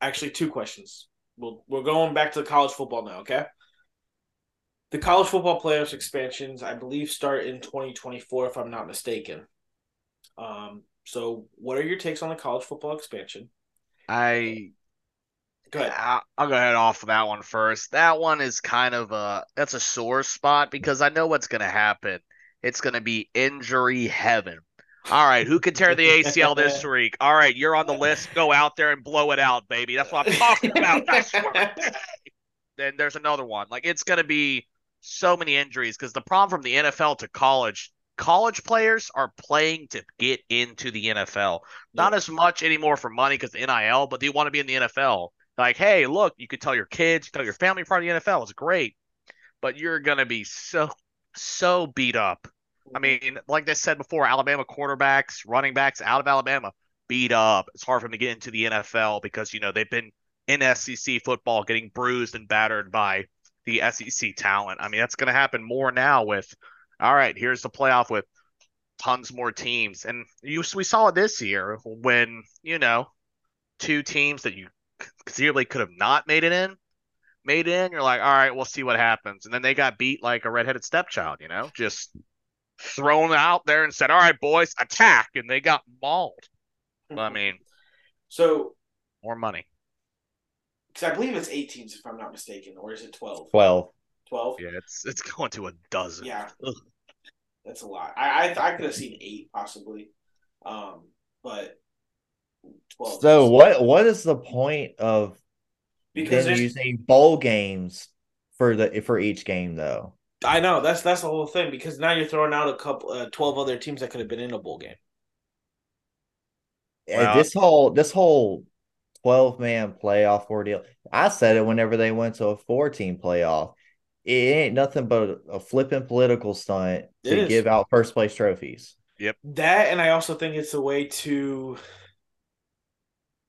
actually two questions. We'll, we're going back to the college football now, okay? The college football playoffs expansions, I believe, start in 2024, if I'm not mistaken. Um, so what are your takes on the college football expansion?
I
Go ahead.
I'll, I'll go ahead off of that one first. That one is kind of a that's a sore spot because I know what's gonna happen. It's gonna be injury heaven. All right, who can tear the ACL this week? All right, you're on the list. Go out there and blow it out, baby. That's what I'm talking about. That's what then there's another one. Like it's going to be so many injuries because the problem from the NFL to college, college players are playing to get into the NFL. Not
Yeah.
as much anymore for money because the NIL, but they want to be in the NFL. Like, hey, look, you could tell your kids, tell your family part of the NFL. It's great, but you're going to be so so beat up. I mean, like I said before, Alabama quarterbacks, running backs out of Alabama beat up. It's hard for them to get into the NFL because you know they've been in SEC football getting bruised and battered by the SEC talent. I mean, that's going to happen more now with, all right, here's the playoff with tons more teams, and you we saw it this year when you know two teams that you conceivably could have not made it in made in. You're like, all right, we'll see what happens, and then they got beat like a redheaded stepchild. You know, just thrown out there and said, all right, boys, attack, and they got mauled. I mean,
So,
more money.
because I believe it's eight teams, if I'm not mistaken, or is it 12?
12.
12?
Yeah, it's it's going to a dozen.
Yeah.
Ugh.
That's a lot. I I, I could have seen eight possibly, um, but twelve.
So what what is the point of
Because
then
there's,
using bowl games for the for each game though?
I know that's that's the whole thing. Because now you're throwing out a couple, uh, twelve other teams that could have been in a bowl game.
Well-
this whole this whole 12 man playoff ordeal. I said it whenever they went to a four team playoff. It ain't nothing but a flipping political stunt
It
to
is.
give out first place trophies. Yep.
That, and I also think it's a way to,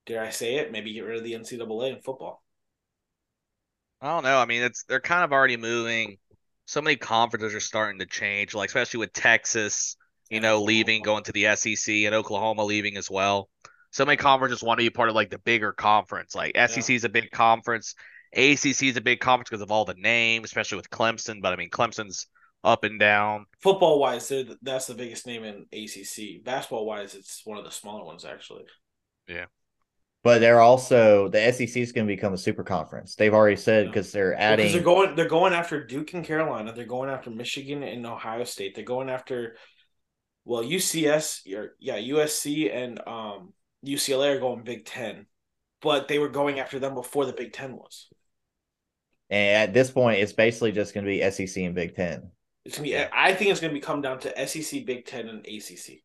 dare I say it, maybe get rid of the NCAA in football.
I don't know. I mean, it's they're kind of already moving. So many conferences are starting to change, like especially with Texas, you know, leaving, going to the SEC, and Oklahoma leaving as well. So many conferences want to be part of like the bigger conference. Like SEC is a big conference, ACC is a big conference because of all the names, especially with Clemson. But I mean, Clemson's up and down.
Football wise, they're that's the biggest name in ACC. Basketball wise, it's one of the smaller ones actually.
But they're also the SEC is going to become a super conference. They've already said because they're
Because
adding.
they're going, they're going after Duke and Carolina. They're going after Michigan and Ohio State. They're going after, well, UCS, yeah, USC and um UCLA are going Big Ten, but they were going after them before the Big Ten was.
and at this point, it's basically just going to be SEC and Big Ten.
It's gonna be. I think it's gonna be come down to SEC, Big Ten, and ACC.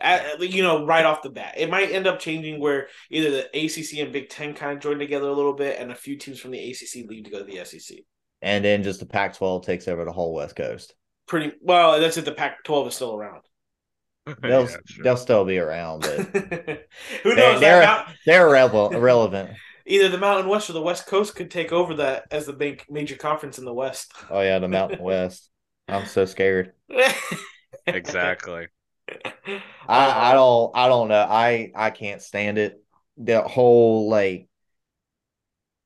At- you know, right off the bat, it might end up changing where either the ACC and Big Ten kind of join together a little bit, and a few teams from the ACC leave to go to the SEC.
And then just the Pac 12 takes over the whole West Coast.
Pretty well. That's it. The Pac-12 is still around.
They'll,
Yeah, sure.
they'll still be around, but
Who knows?
they're-
That Mount-
they're irrele- irrelevant.
either the Mountain West or the West Coast could take over that as the big major conference in the West.
Oh, yeah, the Mountain West. I'm so scared.
exactly.
I, I don't I don't know. I I can't stand it. The whole like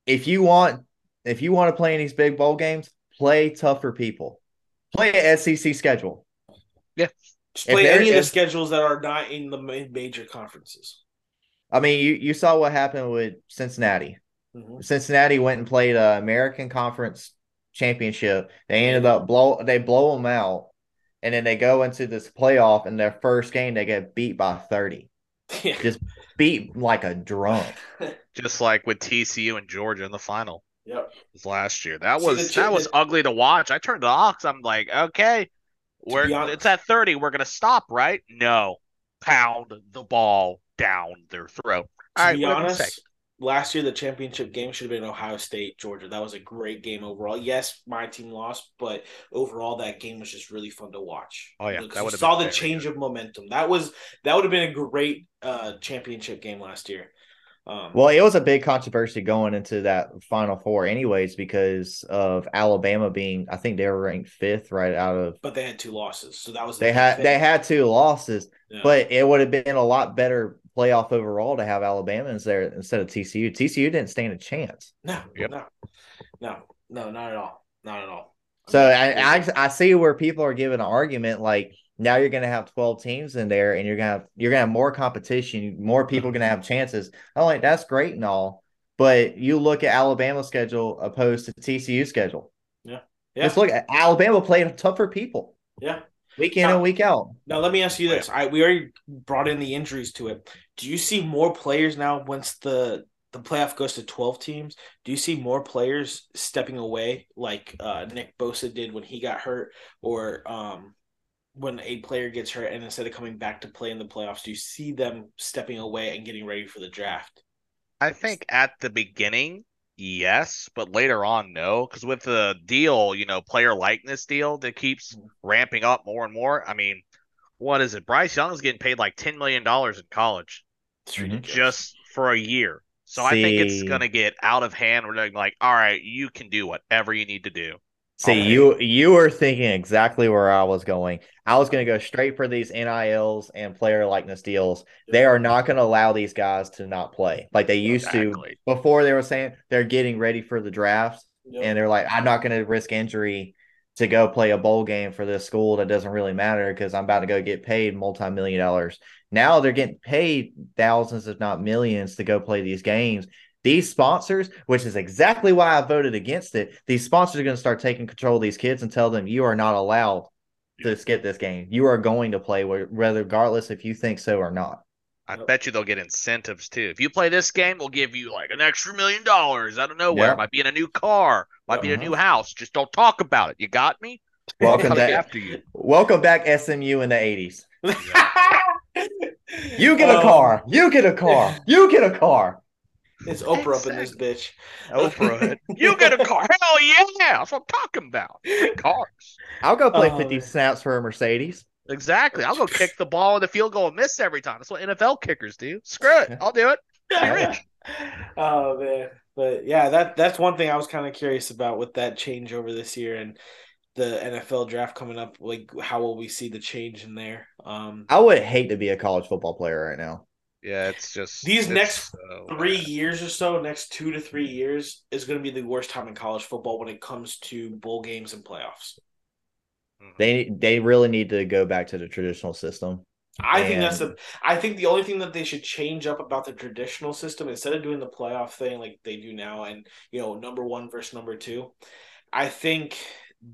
if you want if you want to play in these big bowl games, play tougher people. Play a SEC schedule. Yeah.
Just play any of the schedules that are not in the major conferences.
I mean, you you saw what happened with Cincinnati.
Mhm.
Cincinnati went and played a American Conference championship. They ended up blow they blow them out, and then they go into this playoff. and their first game, they get beat by thirty.
Yeah.
Just beat like a drum.
Just like with TCU and Georgia in the final.
Yep.
was last year. That
See,
was
the chi-
that was
the-
ugly to watch. I turned to Ox. I'm like, okay, we're
honest-
it's at 30. We're gonna stop, right? No, pound the ball down their throat.
To
All right,
be
what can I say?
honest, last year the championship game should have been Ohio State Georgia. That was a great game overall. Yes, my team lost, but overall that game was just really fun to watch.
Oh, yeah,
Because
that
saw the change of momentum. That was that would have been a great uh championship game last year. Um,
Well, it was a big controversy going into that Final Four, anyways, because of Alabama being, I think they were ranked fifth right out of.
but they had two losses, so that was the
They had
thing.
they had two losses,
Yeah.
but it would have been a lot better playoff overall to have Alabama there instead of TCU. TCU didn't stand a chance.
no,
Yep.
no, no, no, not at all, not at all.
So
mean,
I, I I see where people are giving an argument like now you're gonna have 12 teams in there and you're gonna have you're gonna have more competition, more people gonna have chances. I'm like, that's great and all, but you look at Alabama's schedule opposed to TCU's schedule.
Yeah.
Just look at Alabama played tougher people
yeah.
week in
Now-
and week out.
Now let me ask you this: I we already brought in the injuries to it. Do you see more players now once the the playoff goes to twelve teams? Do you see more players stepping away like uh, Nick Bosa did when he got hurt, or um, when a player gets hurt and instead of coming back to play in the playoffs, do you see them stepping away and getting ready for the draft?
I think at the beginning, yes, but later on, no. Because with the deal, you know, player likeness deal that keeps
Mhm.
ramping up more and more. I mean, what is it? Bryce Young is getting paid like ten million dollars in college
It's
just for a year. So I think it's gonna get out of hand. We're like, all right, you can do whatever you need to do.
See,
Okay.
you you were thinking exactly where I was going. I was going to go straight for these NILs and player likeness deals. They are not going to allow these guys to not play like they used
Exactly.
to before. They were saying they're getting ready for the draft,
Yep.
and they're like, I'm not going to risk injury to go play a bowl game for this school that doesn't really matter because I'm about to go get paid multi million dollars. Now they're getting paid thousands, if not millions, to go play these games. These sponsors, which is exactly why I voted against it, these sponsors are going to start taking control of these kids and tell them you are not allowed to skip this game. You are going to play, wh- whether regardless if you think so or not.
I bet you they'll get incentives too. If you play this game, we'll give you like an extra million dollars out of nowhere.
Yeah.
Might be in a new car, might be in a
Mhm.
new house. Just don't talk about it. You got me?
Welcome back.
after you.
Welcome back, SMU in the '80s. You get a
Um,
car. You get a car. You get a car.
It's Oprah up in this bitch.
Oprah. you get a car. Hell yeah. That's what I'm talking about. Cars.
I'll go play
Oh,
50
man.
snaps for a Mercedes.
Exactly. I'll go kick the ball in the field goal and miss every time. That's what NFL kickers do. Screw it. I'll do it. Be rich.
oh man, but yeah, that that's one thing I was kind of curious about with that changeover this year and the NFL draft coming up. Like, how will we see the change in there? Um,
I would hate to be a college football player right now.
Yeah, it's just
These
it's
next
so
three
bad.
years or so, next two to three years, is going to be the worst time in college football when it comes to bowl games and playoffs.
Mhm.
They they really need to go back to the traditional system.
I think that's the. I think the only thing that they should change up about the traditional system instead of doing the playoff thing like they do now, and you know number one versus number two, I think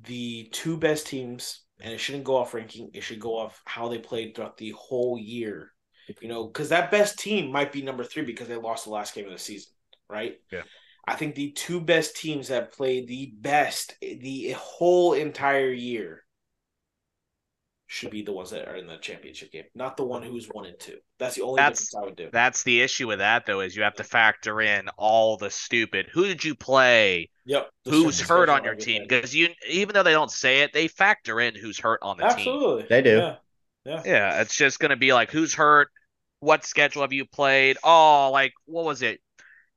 the two best teams, and it shouldn't go off ranking. It should go off how they played throughout the whole year. You know, because that best team might be number three because they lost the last game of the season, right?
Yeah.
I think the two best teams that played the best the whole entire year should be the ones that are in the championship game, not the one who's one and two. That's the only
That's-
difference I would do.
That's the issue with that though, is you have to factor in all the stupid. Who did you play?
Yep.
Who's hurt on your team? Because you, even though they don't say it, they factor in who's hurt on the team.
Absolutely.
They do.
Yeah. Yeah.
Yeah, it's just gonna be like who's hurt, what schedule have you played? Oh, like what was it?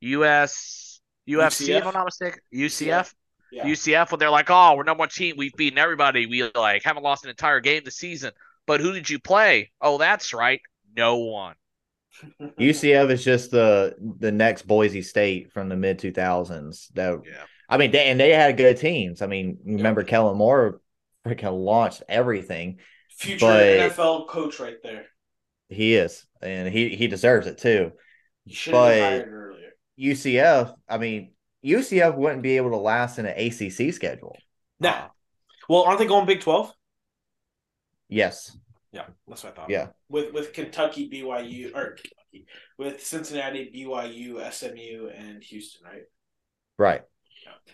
US UFC, if
UCF?
I'm not mistaken. UCF?
Yeah.
UCF when they're like, Oh, we're number one team, we've beaten everybody. We like haven't lost an entire game this season. But who did you play? Oh, that's right. No one.
UCF is just the the next Boise State from the mid two thousands. That
Yeah.
I mean, they, and they had good teams. I mean, remember Kellen Moore freaking launched everything.
Future
But-
NFL coach right there.
He is, and he he deserves it too.
Should have
But-
hired earlier.
UCF, I mean, UCF wouldn't be able to last in an ACC schedule.
Nah. Well, aren't they going Big Twelve?
Yes,
Yeah, that's what I thought.
yeah,
With with Kentucky, BYU, or Kentucky, with Cincinnati, BYU, SMU, and Houston, right?
right.
Yeah.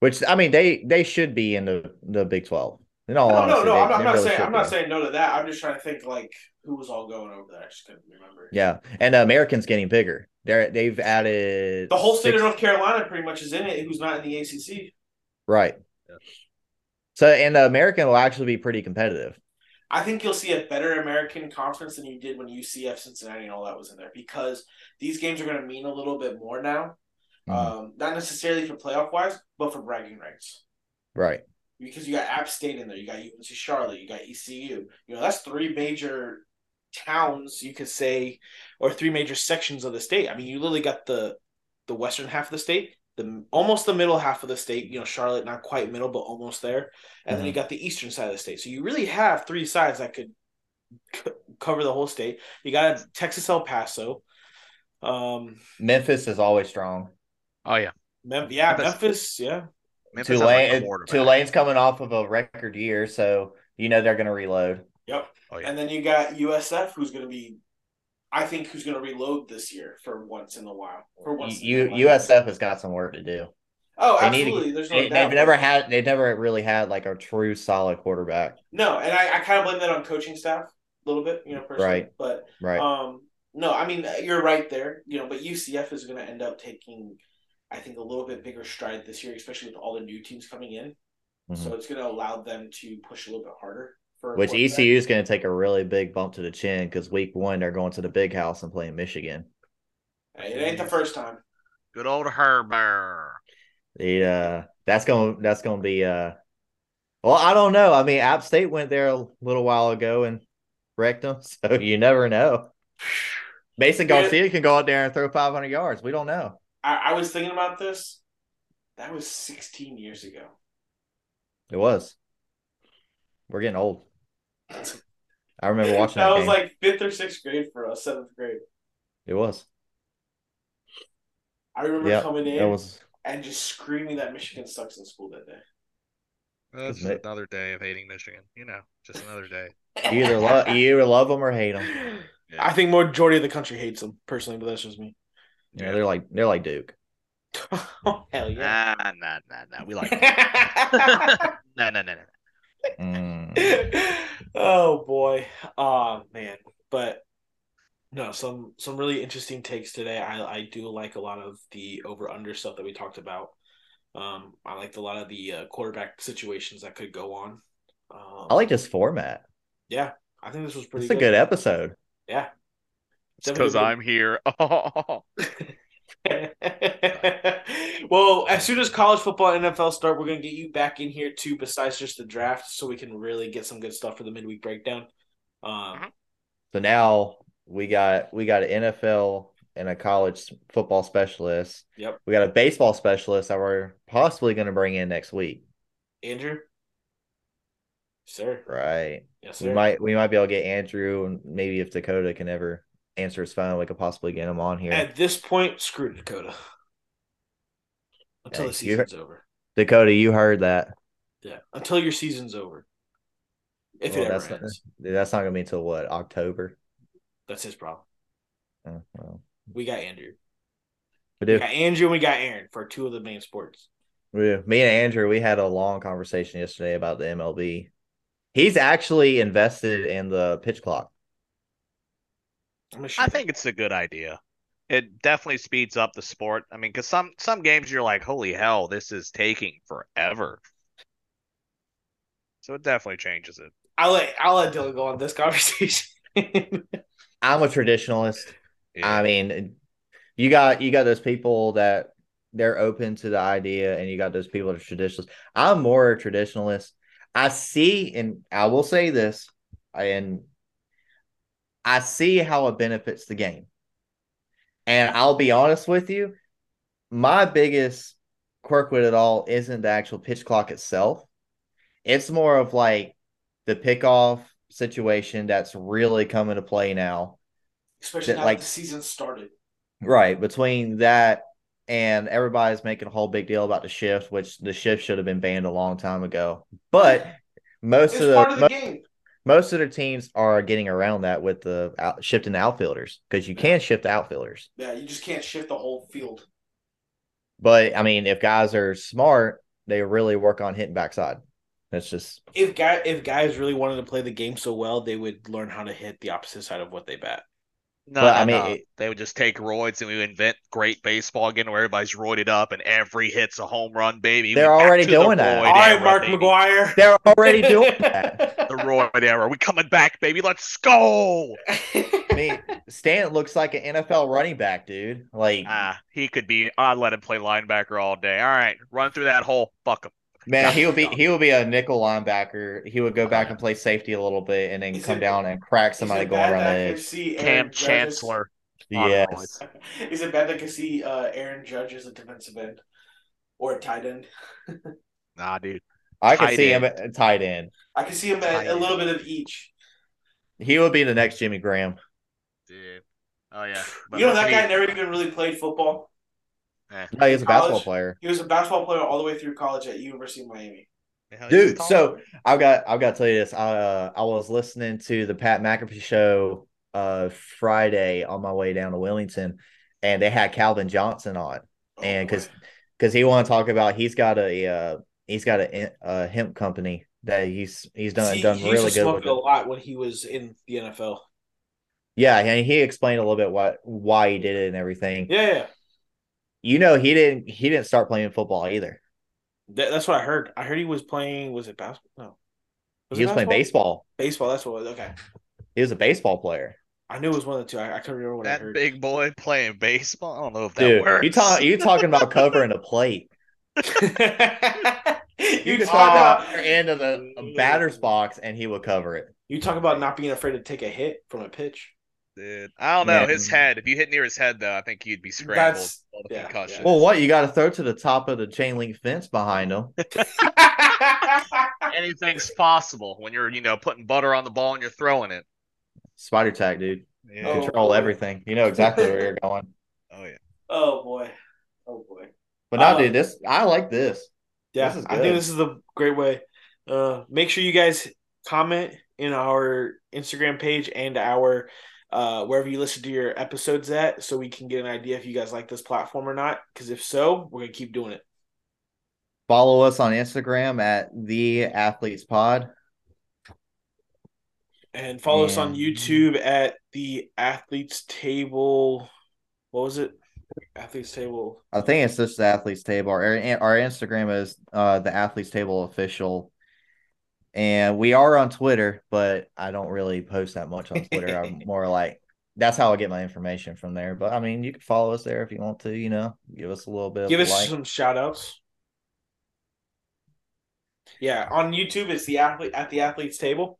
Which I mean, they they should be in the the Big Twelve. In all
no, no,
honesty,
no.
they-
I'm not, not
really
saying I'm not saying no to that. I'm just trying to think like who was all going over there. I just couldn't remember.
Yeah, and the Americans getting bigger. They're they've added
The whole state
six-
of North Carolina pretty much is in it. Who's not in the ACC?
right.
Yeah.
So and the American will actually be pretty competitive.
I think you'll see a better American conference than you did when UCF, Cincinnati, and all that was in there because these games are going to mean a little bit more now.
Mhm.
Um, not necessarily for playoff wise, but for bragging rights.
Right.
Because you got App State in there, you got UNC Charlotte, you got ECU. You know that's three major towns you could say, or three major sections of the state. I mean, you literally got the the western half of the state, the almost the middle half of the state. You know, Charlotte not quite middle, but almost there, and then you got the eastern side of the state. So you really have three sides that could c- cover the whole state. You got Texas El Paso. Um,
Memphis is always strong.
Oh yeah.
Mem- yeah,
Memphis.
Memphis, yeah.
Memphis has, like,
Tulane. Tulane's coming off of a record year, so you know they're going to reload.
Yep.
Oh, yeah.
And then you got USF, who's going to be, I think, who's going to reload this year for once in a while. For once, in
U,
their life.
USF has got some work to do.
Oh,
They need to-
absolutely. There's no
They,
doubt.
they've never had. They've never really had like a true solid quarterback.
No, and I, I kind of blame that on coaching staff a little bit, you know, personally.
Right.
But
Right.
um, no, I mean you're right there, you know. But UCF is going to end up taking, I think, a little bit bigger stride this year, especially with all the new teams coming in.
Mhm.
So it's going to allow them to push a little bit harder. For
Which. ECU is going to take a really big bump to the chin because week one they're going to the big house and playing Michigan.
Hey, it ain't the first time.
Good old Herbert.
The uh, that's going that's going to be uh Well, I don't know. I mean, App State went there a little while ago and wrecked them, so you never know. Mason
Yeah.
Garcia can go out there and throw 500 yards. We don't know.
I, I was thinking about this. That was 16 years ago.
It was. We're getting old. I remember watching that.
that was
game.
like fifth or sixth grade for us, seventh grade.
it was.
I remember
Yeah,
coming in
was.
and just screaming that Michigan sucks in school that day.
That's
Isn't it?
just another day of hating Michigan. You know, just another day.
You either love you either love them or hate them.
I think majority of the country hates them personally, but that's just me.
You know, they're like they're like Duke.
oh, hell yeah.
Nah, nah, nah, nah. We like nah, nah, nah, nah.
Mm.
oh boy. Oh man. But no, some some really interesting takes today. I I do like a lot of the over under stuff that we talked about. Um, I liked a lot of the uh, quarterback situations that could go on. Um,
I like this format.
Yeah, I think this was pretty.
It's a good episode.
Yeah.
Because I'm here. Oh,
well, as soon as college football and NFL start, we're gonna get you back in here too. Besides just the draft, so we can really get some good stuff for the midweek breakdown. Um,
So now we got we got an NFL and a college football specialist.
Yep.
We got a baseball specialist that we're possibly going to bring in next week.
Andrew, sir,
Right.
yes,
We might we might be able to get Andrew and maybe if Dakota can ever answer his phone, we could possibly get him on here.
At this point, screw Dakota until the season's over.
Dakota, you heard that.
Yeah, until your season's over. If
Well,
it ever
that's not,
ends,
that's not going to be until what October.
that's his problem.
Oh, well.
We got Andrew.
We
got Andrew and we got Aaron for two of the main sports.
We, me and Andrew, we had a long conversation yesterday about the MLB. He's actually invested in the pitch clock.
I'm
I think it's a good idea. It definitely speeds up the sport. I mean, because some some games you're like, holy hell, this is taking forever. So it definitely changes it.
I'll let I'll let Dylan go on this conversation.
I'm a traditionalist.
yeah.
I mean, you got you got those people that they're open to the idea, and you got those people that are traditionalists. I'm more a traditionalist. I see, and I will say this, and I see how it benefits the game. And I'll be honest with you, my biggest quirk with it all isn't the actual pitch clock itself. It's more of like the pickoff situation that's really coming to play now.
Especially
That,
now
like-
that the season started.
Right. Between that and everybody's making a whole big deal about the shift, which the shift should have been banned a long time ago. But most
It's
of the,
part of the
mo-
game.
Most of the teams are getting around that with the out, shifting the outfielders because you can shift the outfielders.
Yeah, you just can't shift the whole field.
But I mean, if guys are smart, they really work on hitting backside. That's just
If guy if guys really wanted to play the game so well, they would learn how to hit the opposite side of what they bat.
No,
But,
no,
I mean,
no.
it-
they would just take roids and we would invent great baseball again where everybody's roided up and every hit's a home run, baby.
They're
We
already
to the
doing that.
roid
All right,
era,
Mark
baby.
McGwire.
they're already doing that.
The roid era. We coming back, baby. Let's go.
I mean, Stan looks like an NFL running back, dude. Like
Ah, he could be. I'd let him play linebacker all day. All right, run through that hole. Fuck him.
Man, he would be he would be a nickel linebacker. He would go back and play safety a little bit, and then
Is
come
it-
down and crack somebody
it
going around the
that
edge.
see
Kam
Aaron
Chancellor. on
Yes.
Is it bad that I could see uh, Aaron Judge as a defensive end or a tight end?
Nah, dude.
I could
Tight
see him
end.
at tight end.
I can see him
Tight
at a
end.
little bit of each.
He would be the next Jimmy Graham.
Dude. Oh yeah.
you know that
maybe-
guy never even really played football.
Eh,
No, he's a basketball player,
He was a basketball player all the way through college at University of Miami.
the hell you
dude. So? I've got I've got to tell you this. I uh, I was listening to the Pat McAfee show uh Friday on my way down to Wellington, and they had Calvin Johnson on.
Oh,
and because because he want to talk about he's got a uh, he's got a, a hemp company that he's he's done
See,
done
he
really good
smoke
with
a lot when he was in the NFL.
Yeah, and he explained a little bit what why he did it and everything.
Yeah, yeah.
You know, he didn't he didn't start playing football either.
That, that's what I heard. I heard he was playing. Was it basketball? No.
he
it
was playing baseball.
Baseball. That's what it was. Okay.
He was a baseball player.
I knew it was one of the two. I, I couldn't remember what I
that
heard.
big boy playing baseball. I don't know if that
Dude,
works.
you talk you talking about covering a plate. You
You
could
talk
throw the
about
other end of the batter's box, and he will cover it.
you talk about not being afraid to take a hit from a pitch.
Dude, I don't know
Man.
his head. If you hit near his head, though, I think he'd be scrambled.
That's-
the
yeah, yeah.
Well, what you got to throw to the top of the chain link fence behind him?
Anything's possible when you're, you know, putting butter on the ball and you're throwing it.
Spider tack, dude.
Yeah.
Oh,
Control
boy.
everything. You know exactly where you're going.
Oh yeah.
oh boy. Oh boy.
But no,
Uh,
dude, this I like this.
Yeah,
This is
I think this is a great way. Uh, make sure you guys comment in our Instagram page and our uh, wherever you listen to your episodes at, so we can get an idea if you guys like this platform or not. Because if so, we're gonna keep doing it.
Follow us on Instagram at the Athletes Pod.
And follow us on YouTube at the Athletes Table. What was it? Athletes Table.
I think it's just the Athletes Table. Our our Instagram is uh the Athletes Table official. And we are on Twitter, but I don't really post that much on Twitter. I'm more like that's how I get my information from there. But I mean, you can follow us there if you want to, you know, give us a little bit
Give us
like.
some shout outs. Yeah, on YouTube it's the athlete at the athletes table.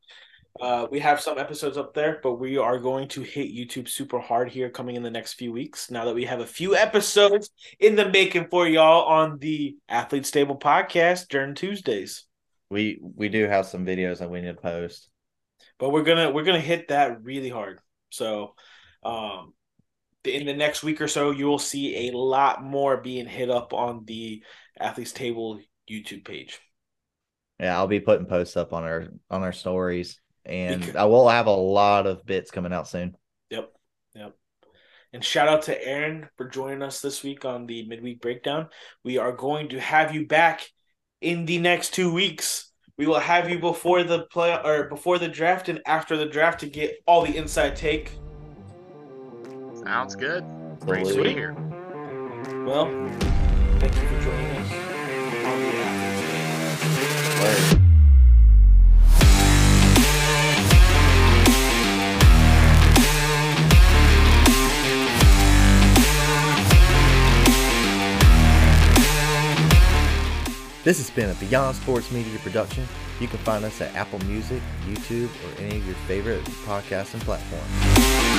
Uh, we have some episodes up there, but we are going to hit YouTube super hard here coming in the next few weeks. Now that we have a few episodes in the making for y'all on the Athletes Table podcast during Tuesdays.
We we do have some videos that we need to post.
But we're gonna we're gonna hit that really hard. So um in the next week or so you will see a lot more being hit up on the Athletes Table YouTube page.
Yeah, I'll be putting posts up on our on our stories, and
Because-
I will have a lot of bits coming out soon.
Yep. Yep. And shout out to Arend for joining us this week on the midweek breakdown. We are going to have you back in the next two weeks. We will have you before the play or before the draft and after the draft to get all the inside take.
Sounds good. Great to
sweet.
be here.
Well, thank you for joining us on the
Word. This has been a Beyond Sports Media production. You can find us at Apple Music, YouTube, or any of your favorite podcasting platforms.